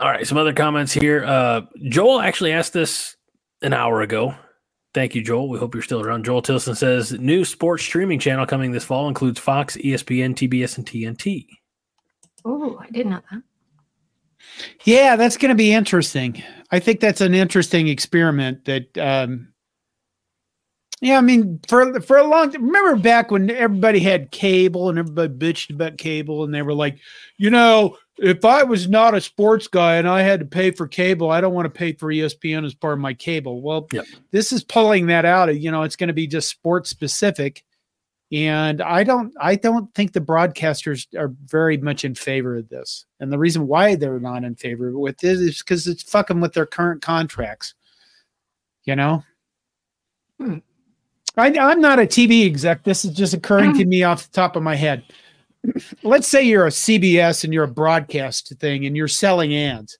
All right, some other comments here. Uh, Joel actually asked this an hour ago. Thank you, Joel. We hope you're still around. Joel Tilson says new sports streaming channel coming this fall includes Fox, ESPN, TBS, and TNT. Oh, I didn't know that. Yeah, that's going to be interesting. I think that's an interesting experiment. That, um, yeah, I mean, for for a long. Time, remember back when everybody had cable and everybody bitched about cable, and they were like, you know, if I was not a sports guy and I had to pay for cable, I don't want to pay for ESPN as part of my cable. Well, Yep. this is pulling that out. You know, it's going to be just sports specific. And I don't I don't think the broadcasters are very much in favor of this. And the reason why they're not in favor with this is because it's fucking with their current contracts. You know? Hmm. I, I'm not a TV exec. This is just occurring to me off the top of my head. Let's say you're a CBS and you're a broadcast thing and you're selling ads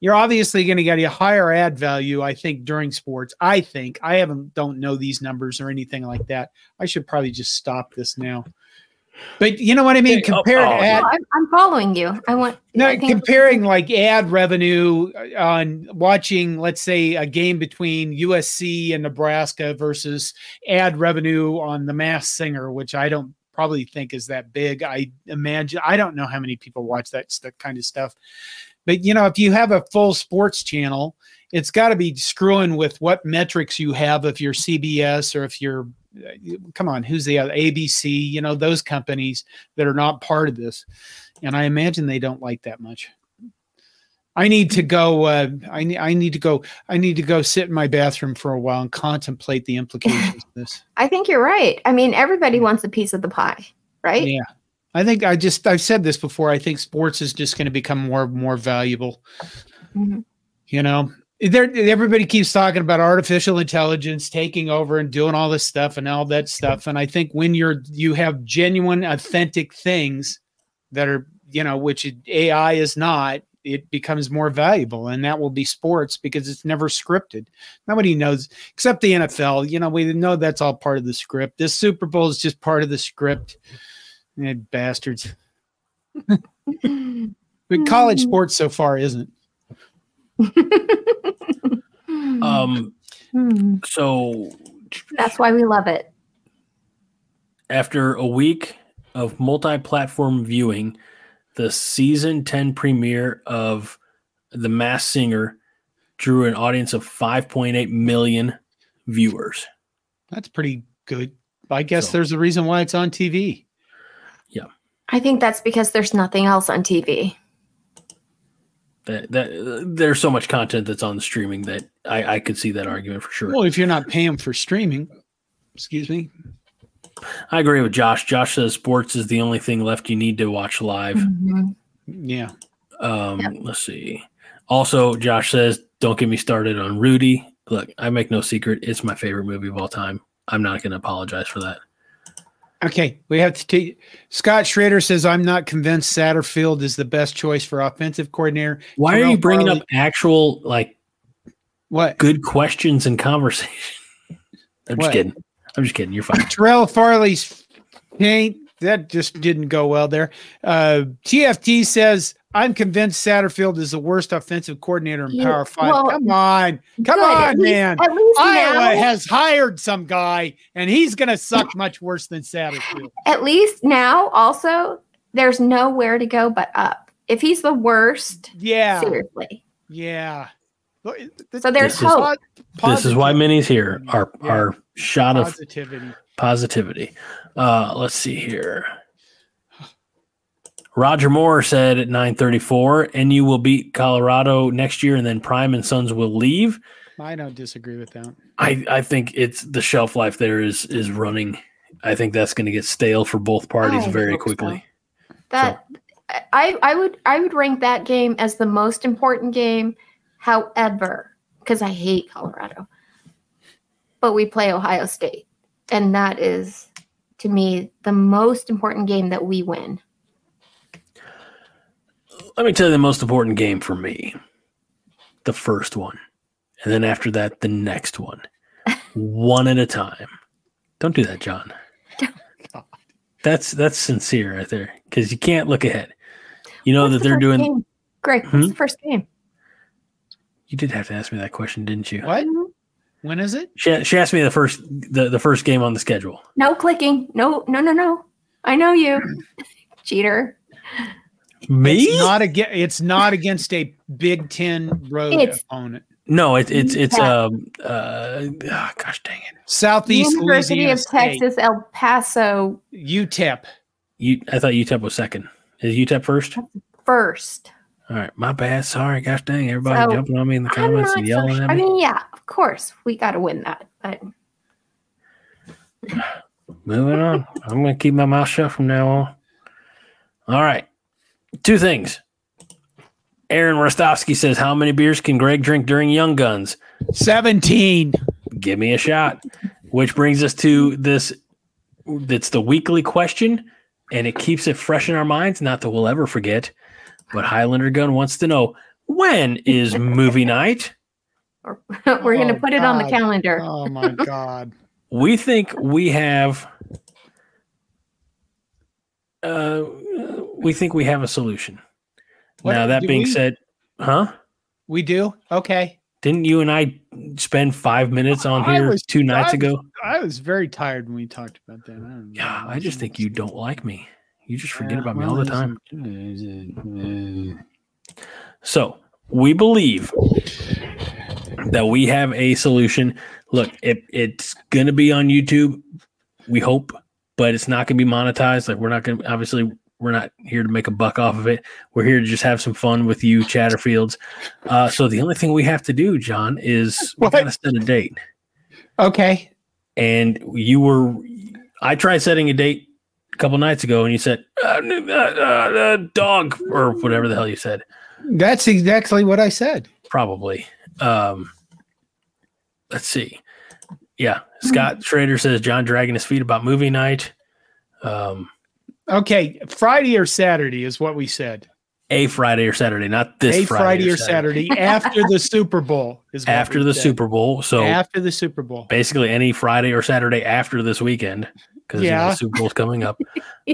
you're obviously going to get a higher ad value i think during sports i think i haven't don't know these numbers or anything like that i should probably just stop this now but you know what i mean Okay, oh, compared oh, ad No, I'm, I'm following you. I want. no, I comparing like ad revenue uh, on watching, let's say, a game between USC and Nebraska versus ad revenue on The Masked Singer, which I don't probably think is that big. I imagine I don't know how many people watch that st- kind of stuff, but you know, if you have a full sports channel, it's got to be screwing with what metrics you have if you're CBS or if you're come on, who's the other ABC? You know, those companies that are not part of this and I imagine they don't like that much. I need to go. Uh, I need. I need to go. I need to go sit in my bathroom for a while and contemplate the implications of this. I think you're right. I mean, everybody wants a piece of the pie, right? Yeah, I think I just. I've said this before. I think sports is just going to become more more valuable. Mhm. You know, there. Everybody keeps talking about artificial intelligence taking over and doing all this stuff and all that stuff. And I think when you're you have genuine, authentic things that are you know, which AI is not, it becomes more valuable, and that will be sports because it's never scripted. Nobody knows except the NFL. You know, we know that's all part of the script. This Super Bowl is just part of the script. Eh, bastards. But college sports so far isn't. Um, Hmm. so That's why we love it. after a week of multi-platform viewing, the season 10 premiere of The Masked Singer drew an audience of 5.8 million viewers. That's pretty good. I guess So- there's a reason why it's on TV. I think that's because there's nothing else on TV. That, that there's so much content that's on the streaming that I, I could see that argument for sure. Well, if you're not paying for streaming, excuse me. I agree with Josh. Josh says sports is the only thing left you need to watch live. Mhm. Yeah. Um, Yep. Let's see. Also, Josh says, "Don't get me started on Rudy." Look, I make no secret; it's my favorite movie of all time. I'm not going to apologize for that. Okay, we have to take. Scott Schrader says, "I'm not convinced Satterfield is the best choice for offensive coordinator." Why are you bringing Farley- up actual like What? good questions and conversation? I'm What? just kidding. I'm just kidding. You're fine. Terrell Farley's paint that just didn't go well there. Uh, TFT says, "I'm convinced Satterfield is the worst offensive coordinator in Yeah, Power Five. well, come on, come on, least- man. Iowa now, has hired some guy, and he's going to suck much worse than Satterfield. at least now, also, there's nowhere to go but up. If he's the worst, Yeah, seriously. yeah. So there's This is- hope. This is why Minnie's here. Our Yeah. our shot of positivity. positivity. Uh, let's see here. Roger Moore said at 9:34, "NU will beat Colorado next year, and then Prime and Sons will leave." I don't disagree with that. I, I think it's the shelf life there is is running. I think that's going to get stale for both parties I very hope so. quickly. That I I would I would rank that game as the most important game. However, because I hate Colorado, but we play Ohio State, and that is to me the most important game that we win. Let me tell you the most important game for me. The first one. And then after that, the next one. one at a time. Don't do that, John. That's that's sincere right there. Because you can't look ahead. You know What's that the they're doing game? Greg, Hmm? what's the first game? you did have to ask me that question, didn't you? What? When is it? She, she asked me the first the, the first game on the schedule. No clicking. No, no, no, no. I know you, cheater. Me? It's not against. It's not against a Big Ten road It's- opponent. no, it, it's it's Yeah. um uh ah, gosh dang it. Southeast University Louisiana of State. Texas, El Paso UTEP. You I thought UTEP was second. Is UTEP first? first. All right, my bad. Sorry, gosh dang, everybody So, jumping on me in the comments not and so yelling sure. at me. I mean, yeah, of course, we got to win that. But Moving on. I'm going to keep my mouth shut from now on. All right. Two things. Aaron Rostovsky says, How many beers can Greg drink during Young Guns? 17. Give me a shot. Which brings us to this. That's the weekly question, and it keeps it fresh in our minds. Not that we'll ever forget. But Highlander Gun wants to know when is movie night? we're going to Oh, put it on the calendar. Oh my God. we think we have uh we think we have a solution What- now that being we? said huh We do? Okay. didn't you and i spend five minutes on here was- two nights I ago I was very tired when we talked about that. I don't yeah i just think you don't like me you just forget Yeah, about me all the time so we believe that we have a solution look it, it's gonna be on youtube we hope but it's not gonna be monetized like we're not gonna obviously we're not here to make a buck off of it. We're here to just have some fun with you chatterfields. Uh, so the only thing we have to do john is we gotta set a date. Okay. and you were i tried setting a date a couple nights ago and you said uh, uh, uh, uh, dog or whatever the hell you said. That's exactly what I said. probably. Um let's see. Yeah. Scott schrader says john dragging his feet about movie night. Um Okay. Friday or Saturday is what we said. a friday or saturday not this a friday, Friday, or Saturday after the Super Bowl is what after we the said. super bowl so after the Super Bowl. basically any friday or saturday after this weekend because Yeah. the super bowl's coming up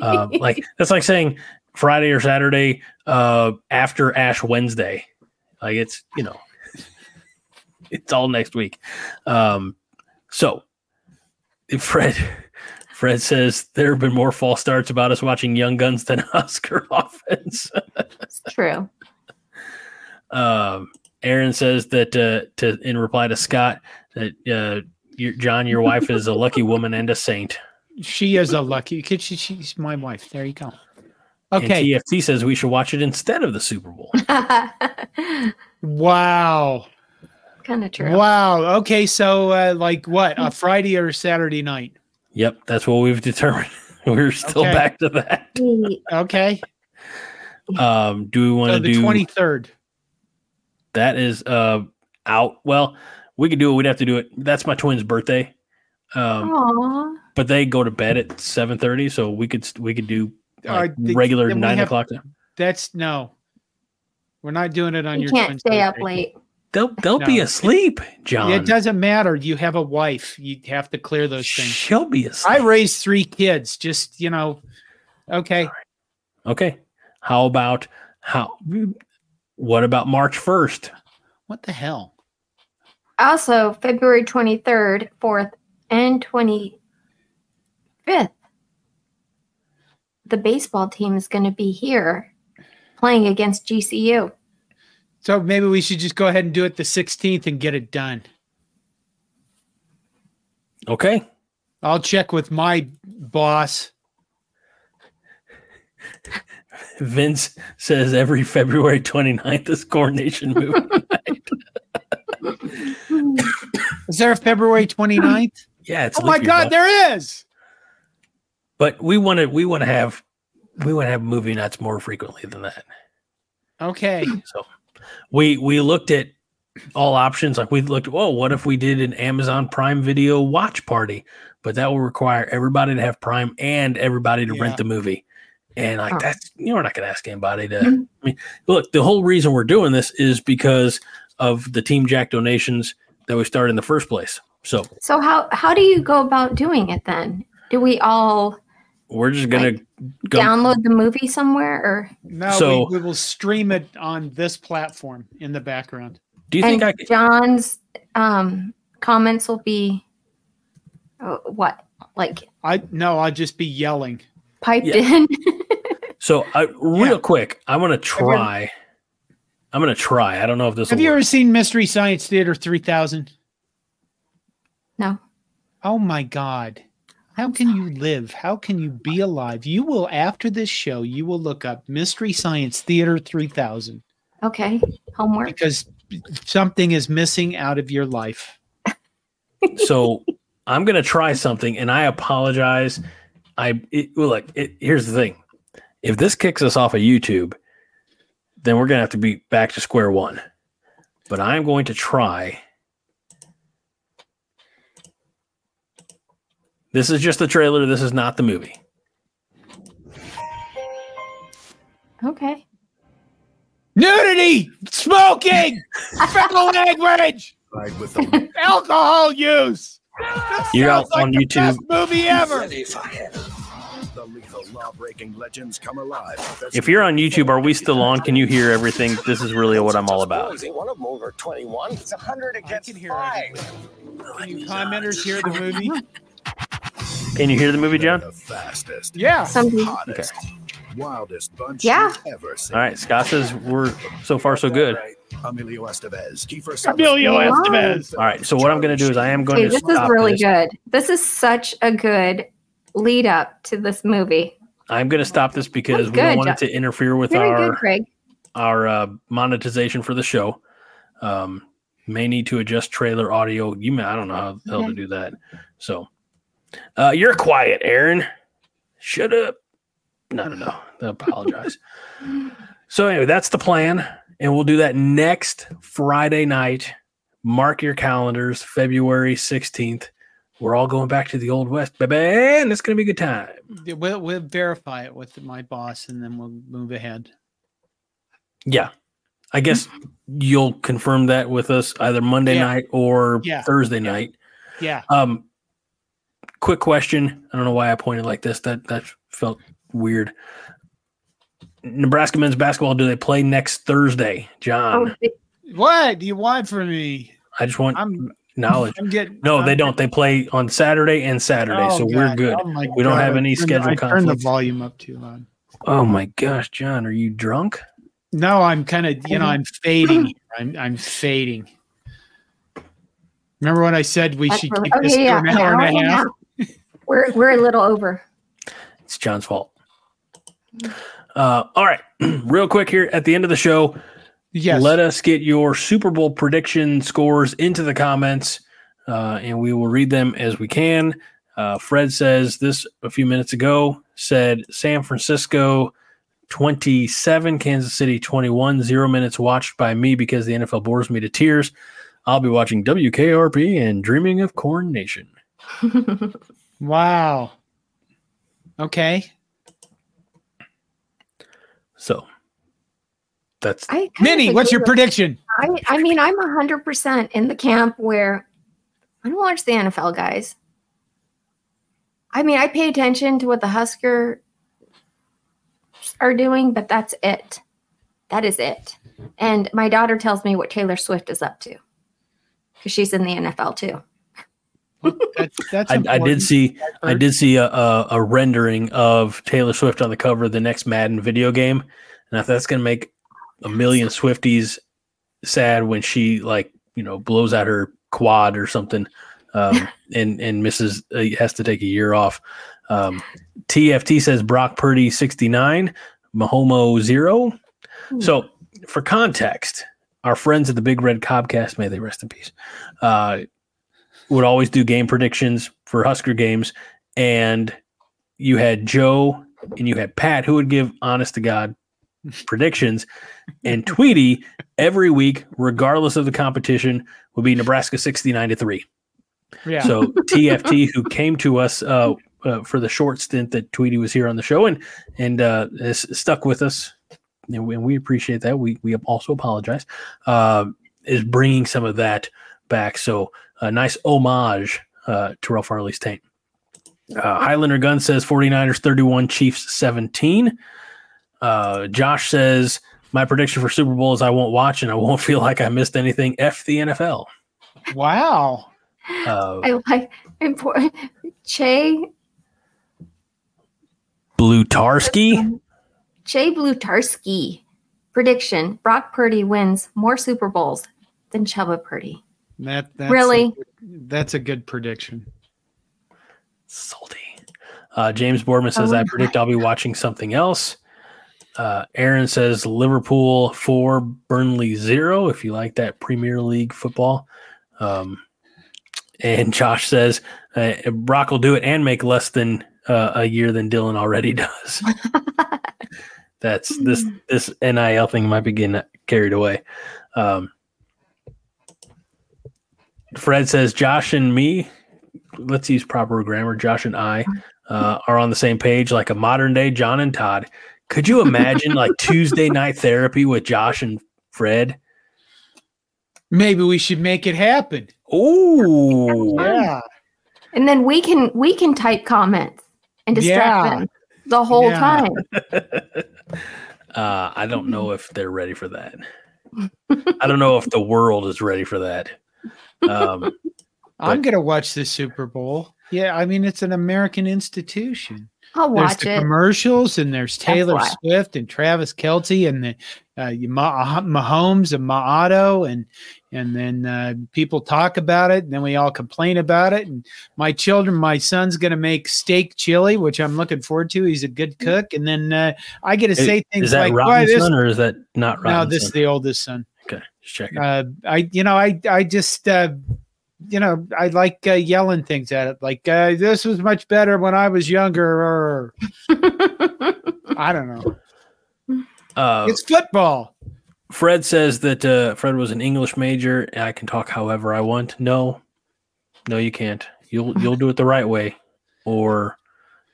um, like that's like saying friday or saturday uh after ash wednesday like it's you know it's all next week um so fred fred says there have been more false starts about us watching young guns than oscar offense It's true. um aaron says that uh to in reply to scott that uh your, john your wife is a lucky woman and a saint She is a lucky kid. She, she's my wife. There you go. and Okay. tft says we should watch it instead of the super bowl Wow. kind of true. Wow. Okay. So, uh, like what? A Friday or Saturday night? Yep, that's what we've determined. We're still Okay. back to that. Okay. Um, do we want So to the do 23rd. that? Is uh out? Well, we could do it. We'd have to do it. That's my twin's birthday. Um, Aw. but they go to bed at seven thirty, so we could we could do like, Uh, the- regular nine have- o'clock. time. That's no. We're not doing it on You your can't twins' stay up late. They'll they'll be No. asleep, John. It doesn't matter. You have a wife. You have to clear those things. She'll be asleep. I raised three kids. Just you know. Okay. okay. How about how? What about March first? What the hell? Also, February 23rd, 4th, and 25th, the baseball team is going to be here playing against GCU. So maybe we should just go ahead and do it the 16th and get it done. Okay. I'll check with my boss. Vince says every February 29th is Corn Nation movie. Is there a February 29th? yeah, it's oh my God, there is. but we want to we want to have we want to have movie nights more frequently than that. Okay. So we we looked at all options. Like we looked, oh, what if we did an Amazon Prime Video watch party? But that will require everybody to have Prime and everybody to Yeah. rent the movie. And like Oh. that's you know, we're not gonna ask anybody to Mhm. I mean, look, the whole reason we're doing this is because of the Team Jack donations that we started in the first place. So So how how do you go about doing it then? Do we all we're just gonna Like, go download the movie somewhere or No, So- we, we will stream it on this platform in the background. do you and think I could John's um comments will be uh, what like I no, I'll just be yelling. piped Yeah. in. So, I, real Yeah. quick, I'm gonna try. I'm gonna try. I don't know if this. Have will you work. ever seen Mystery Science Theater 3000? no. Oh my God. How can you live? How can you be alive? You will, after this show, you will look up Mystery Science Theater 3000 Okay. Homework. because something is missing out of your life. so I'm gonna try something, and I apologize. I it, well, look. It, here's the thing: if this kicks us off of YouTube, then we're gonna have to be back to square one. But I'm going to try. This is just the trailer. This is not the movie. Okay. Nudity, smoking, foul language, Ride with the alcohol use. This You're sounds out on the YouTube. best movie ever. the lethal law-breaking legends come alive. If you're on YouTube, are we still on? Can you hear everything? This is really what I'm all about. One of them over 21. It's 100 I against can hear five. everything. Can you commenters hear the movie? Can you hear the movie, John? The fastest, Yeah. Something. hottest, wildest bunch Yeah. ever seen. All right, Scott says we're so far so good. Emilio Estevez, Kiefer Emilio Estevez. All right, so what I'm going to do is I am going Okay, to this is really this. good. This is such a good lead up to this movie. I'm going to stop this because That's we don't good, want it to interfere with Very our good, Craig. our uh, monetization for the show. Um, may need to adjust trailer audio. You may I don't know how the hell to do that. So, uh, you're quiet, Aaron. Shut up. No, no, no. I apologize. so anyway, that's the plan, and we'll do that next Friday night. Mark your calendars, February 16th. We're all going back to the old west, baby, and it's gonna be a good time. We'll, we'll verify it with my boss and then we'll move ahead. Yeah. I guess you'll confirm that with us either Monday Yeah. night or Yeah. Thursday night. Yeah. Um quick question. I don't know why I pointed like this. That that felt weird. Nebraska men's basketball, do they play next Thursday? Oh, John. What do you want from me? I just want I'm knowledge. I'm getting No, they I'm- don't. They play on Saturday and Saturday, Oh, so we're good. Oh, my We don't God. have any I turned- schedule I turned the volume up too loud. Oh my gosh, John, are you drunk? No, I'm kind of you know I'm fading. I'm I'm fading. Remember when I said we that's should where- keep this okay, to yeah, an hour and a yeah, half? Yeah. We're we're a little over. It's John's fault. Uh, all right, real quick here at the end of the show, Yes. let us get your Super Bowl prediction scores into the comments, uh, and we will read them as we can. Uh, Fred says this a few minutes ago said San Francisco 27, Kansas City 21, zero minutes watched by me because the NFL bores me to tears. I'll be watching WKRP and Dreaming of Corn Nation. wow. Okay. So that's I Minnie, what's your prediction? I, I mean, I'm hundred percent in the camp where I don't watch the NFL guys. I mean, I pay attention to what the Husker are doing, but that's it. That is it. And my daughter tells me what Taylor Swift is up to because she's in the NFL too. That's, that's I, I did see I did see a, a, a rendering of Taylor Swift on the cover of the next Madden video game, and I thought that's gonna make a million Swifties sad when she like you know blows out her quad or something, um, and and misses uh, has to take a year off. Um, TFT says Brock Purdy sixty nine, Mahomo zero. So for context, our friends at the Big Red Cobcast, may they rest in peace, uh, would always do game predictions for Husker games, and you had Joe and you had Pat who would give honest to God predictions, and Tweety every week, regardless of the competition, would be Nebraska sixty nine to three. Yeah. So TFT, who came to us uh, uh, for the short stint that Tweety was here on the show, and and uh, has stuck with us, and we, and we appreciate that. We we also apologize. Uh, is bringing some of that back. So a nice homage uh, to Ralph Farley's taint. Uh, Highlander Gun says 49ers 31, Chiefs 17. Uh, Josh says, My prediction for Super Bowl is I won't watch and I won't feel like I missed anything. F the NFL. wow. Uh, I like important Che Blutarski. Che Blutarski. Prediction: Brock Purdy wins more Super Bowls than Chubba Purdy. That that's Really? a, that's a good prediction. Salty. Uh, James Boardman says, Oh I my predict I'll be watching something else. Uh, Aaron says Liverpool four, Burnley zero. If you like that Premier League football, um, and Josh says uh, Brock will do it and make less than uh, a year than Dylan already does. That's this this NIL thing might be getting carried away. Um, Fred says Josh and me. Let's use proper grammar. Josh and I uh, are on the same page, like a modern day John and Todd. Could you imagine like Tuesday night therapy with Josh and Fred? Maybe we should make it happen. Oh, Yeah. And then we can we can type comments and distract Yeah. them the whole Yeah. time. uh, I don't know if they're ready for that. I don't know if the world is ready for that. Um, I'm gonna watch the Super Bowl. Yeah, I mean it's an American institution. I'll There's watch the it. commercials, and there's Taylor. Swift and Travis Kelce, and the uh, Mahomes and Maato, and and then uh, people talk about it, and then we all complain about it. And my children, my son's going to make steak chili, which I'm looking forward to. He's a good cook, and then uh, I get to is, say things is that like, "Why this?" Robinson or is that not No, Robinson? this is the oldest son. Okay, just checking. Uh, I, you know, I, I just, uh, you know, I like uh, yelling things at it, like uh, this was much better when I was younger. Or I don't know. Uh, It's football. Fred says that uh, Fred was an English major. and I can talk however I want. No, no, you can't. You'll you'll do it the right way, or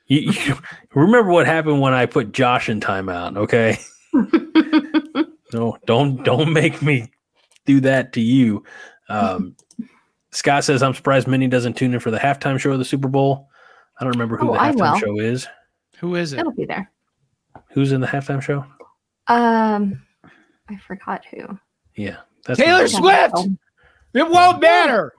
you, you remember what happened when I put Josh in timeout. Okay, no, don't don't make me do that to you. Um, Scott says I'm surprised Minnie doesn't tune in for the halftime show of the Super Bowl. I don't remember who Oh, the halftime will. show is. Who is it? It'll be there. Who's in the halftime show? Um, I forgot who. Yeah, that's Taylor Swift. It won't matter.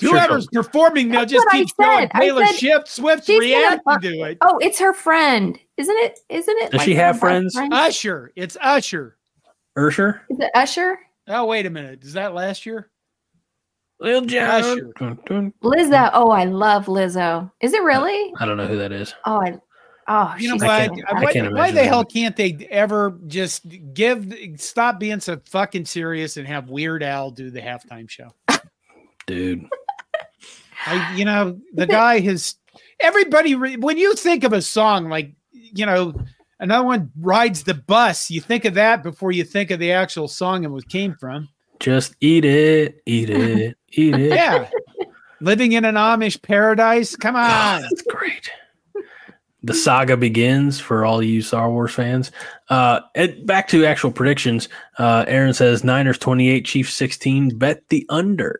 Sure, Whoever's performing, they'll just what I keep showing said. I Taylor said Swift, Swift she's gonna reacting to it. Oh, it's her friend, isn't it? Isn't it? Does she have best friends? friend? Usher. It's Usher. Ursher. Is it Usher? Oh, wait a minute. Is that last year? Lil Jon. Usher. Dun, dun. Lizzo. Oh, I love Lizzo. Is it really? I don't know who that is. Oh, I. Oh, You know she's I what? can't- fantastic. Why, can't why the hell can't they ever just give stop being so fucking serious and have Weird Al do the halftime show? Dude. I, you know, the guy has everybody. Re, when you think of a song like, you know, another one rides the bus, you think of that before you think of the actual song and what it came from. Just eat it, eat it, eat it. Yeah, living in an Amish paradise. Come Oh, on. that's great. The saga begins for all you Star Wars fans. Uh, and back to actual predictions. Uh, Aaron says Niners 28, Chiefs 16. Bet the under.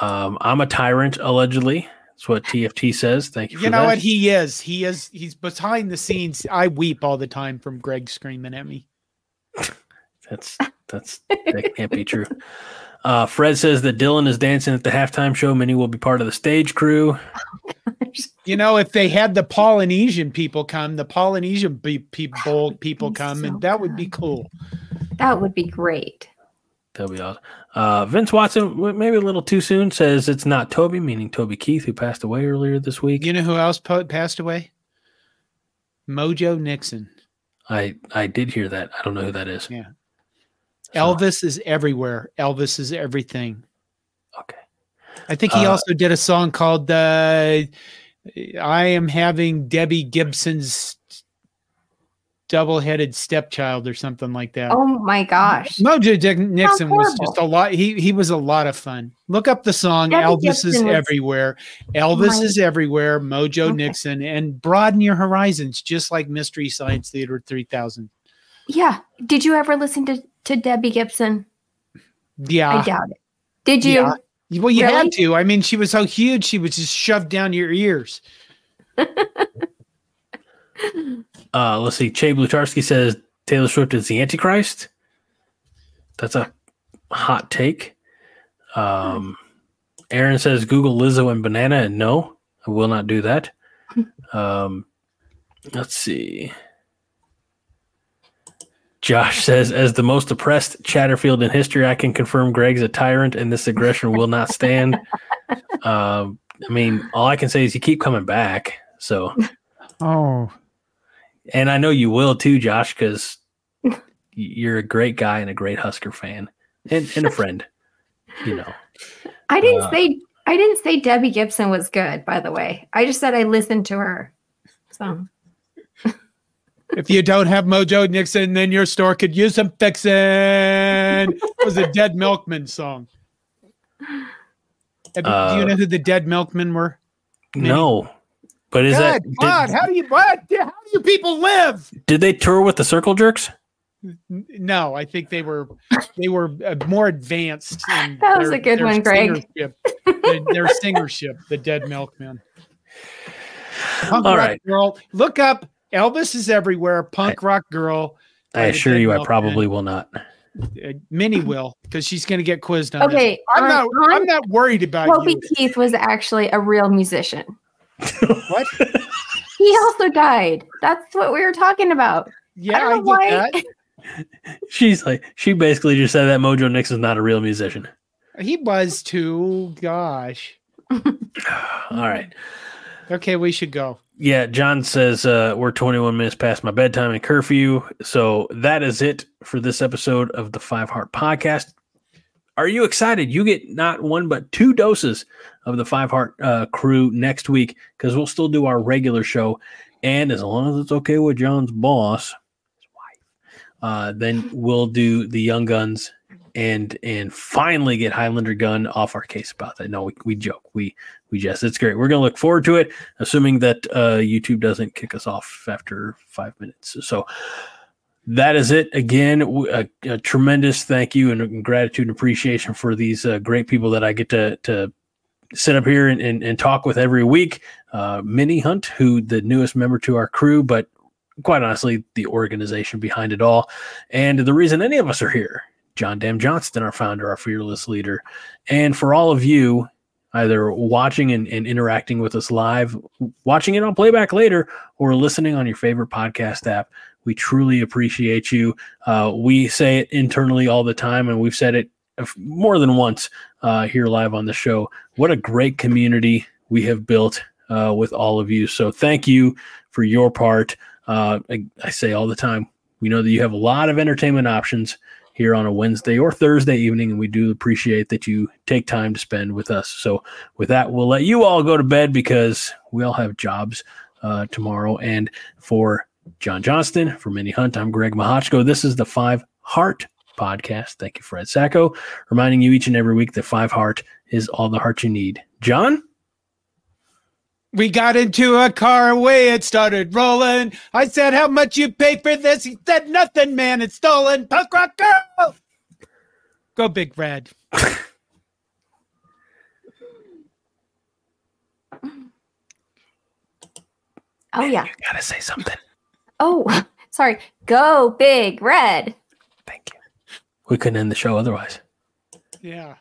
Um, I'm a tyrant, allegedly. That's what TFT says. Thank you for You know that. what he is? He is. He's behind the scenes. I weep all the time from Greg screaming at me. That's that's that can't be true. Uh, Fred says that Dylan is dancing at the halftime show. Minnie will be part of the stage crew. You know, if they had the Polynesian people come, the Polynesian be- people people come, so and that would be cool. That would be great. That'll be awesome. Uh, Vince Watson, maybe a little too soon, says it's not Toby, meaning Toby Keith, who passed away earlier this week. You know who else po- passed away? Mojo Nixon. I I did hear that. I don't know who that is. Yeah. So, Elvis is everywhere. Elvis is everything. Okay. I think he Uh, also did a song called uh, "I Am Having Debbie Gibson's Double-Headed Stepchild" or something like that. Oh my gosh. Mojo Dick Nixon was just a lot. He he was a lot of fun. Look up the song Debbie "Elvis is was- Everywhere." Oh Elvis My- is everywhere. Mojo Okay. Nixon and broaden your horizons, just like Mystery Science Theater three thousand. Yeah. Did you ever listen to, to Debbie Gibson? Yeah, I doubt it. Did you? Yeah. well, you Really? had to. I mean, she was so huge; she was just shoved down your ears. Uh, let's see. Che Blutarski says Taylor Swift is the Antichrist. That's a hot take. Um, Aaron says Google Lizzo and banana, and no, I will not do that. Um, let's see. Josh says, as the most oppressed Chatterfield in history, I can confirm Greg's a tyrant and this aggression will not stand. um, I mean, all I can say is you keep coming back. So, Oh, and I know you will too, Josh, because you're a great guy and a great Husker fan and, and a friend, you know. I didn't Uh, say I didn't say Debbie Gibson was good, by the way. I just said I listened to her. So if you don't have Mojo Nixon, then your store could use some fixing. It was a Dead Milkmen song. Have you- do Uh, you know who the Dead Milkmen were? No. But is that God, did, how do you what? How do you people live? did they tour with the Circle Jerks? No, I think they were they were uh, more advanced. in That was a good one, Greg. singership. their, their singership, the Dead Milkmen. Punk All rock right. girl, look up. Elvis is everywhere. Punk rock girl. I assure Dead you, I probably will not. Uh, Minnie will because she's going to get quizzed on. this. okay, I'm on- not. I'm not worried about Toby you. Keith was actually a real musician. What? He also died. That's what we were talking about. Yeah, I I, get why- that. She's like, she basically just said that Mojo Nixon's not a real musician. He was too. Gosh. All right. Okay, we should go. Yeah, John says uh, we're 21 minutes past my bedtime and curfew. So that is it for this episode of the Five Heart Podcast. Are you excited? You get not one but two doses of the Five Heart uh, crew next week because we'll still do our regular show. And as long as it's okay with John's boss, his wife, uh, then we'll do the Young Guns and and finally get Highlander Gun off our case about that. No, we, we joke. We we just it's great. We're gonna look forward to it assuming that uh, YouTube doesn't kick us off after five minutes. So that is it. Again, A tremendous thank you and gratitude and appreciation for these uh, great people that I get to to sit up here and, and, and talk with every week. Uh, Minnie Hunt, who the newest member to our crew, but quite honestly, the organization behind it all, and the reason any of us are here. John Dam Johnston, our founder, our fearless leader, and for all of you either watching and, and interacting with us live, watching it on playback later, or listening on your favorite podcast app. We truly appreciate you. Uh, we say it internally all the time, and we've said it more than once uh, here live on the show. What a great community we have built uh, with all of you. So thank you for your part. Uh, I, I say all the time, we know that you have a lot of entertainment options here on a Wednesday or Thursday evening, and we do appreciate that you take time to spend with us. So, with that, we'll let you all go to bed because we all have jobs uh, tomorrow. And for John Johnston, for Minnie Hunt, I'm Greg Mahochko. This is the Five Heart Podcast. Thank you, Fred Sacco, reminding you each and every week that Five Heart is all the heart you need. John? We got into a car away, it started rolling. I said, How much you pay for this? He said, Nothing, man, it's stolen. Punk rock girl. Go big red. Oh yeah. You gotta say something. Oh, sorry. Go big red. Thank you. We couldn't end the show otherwise. Yeah.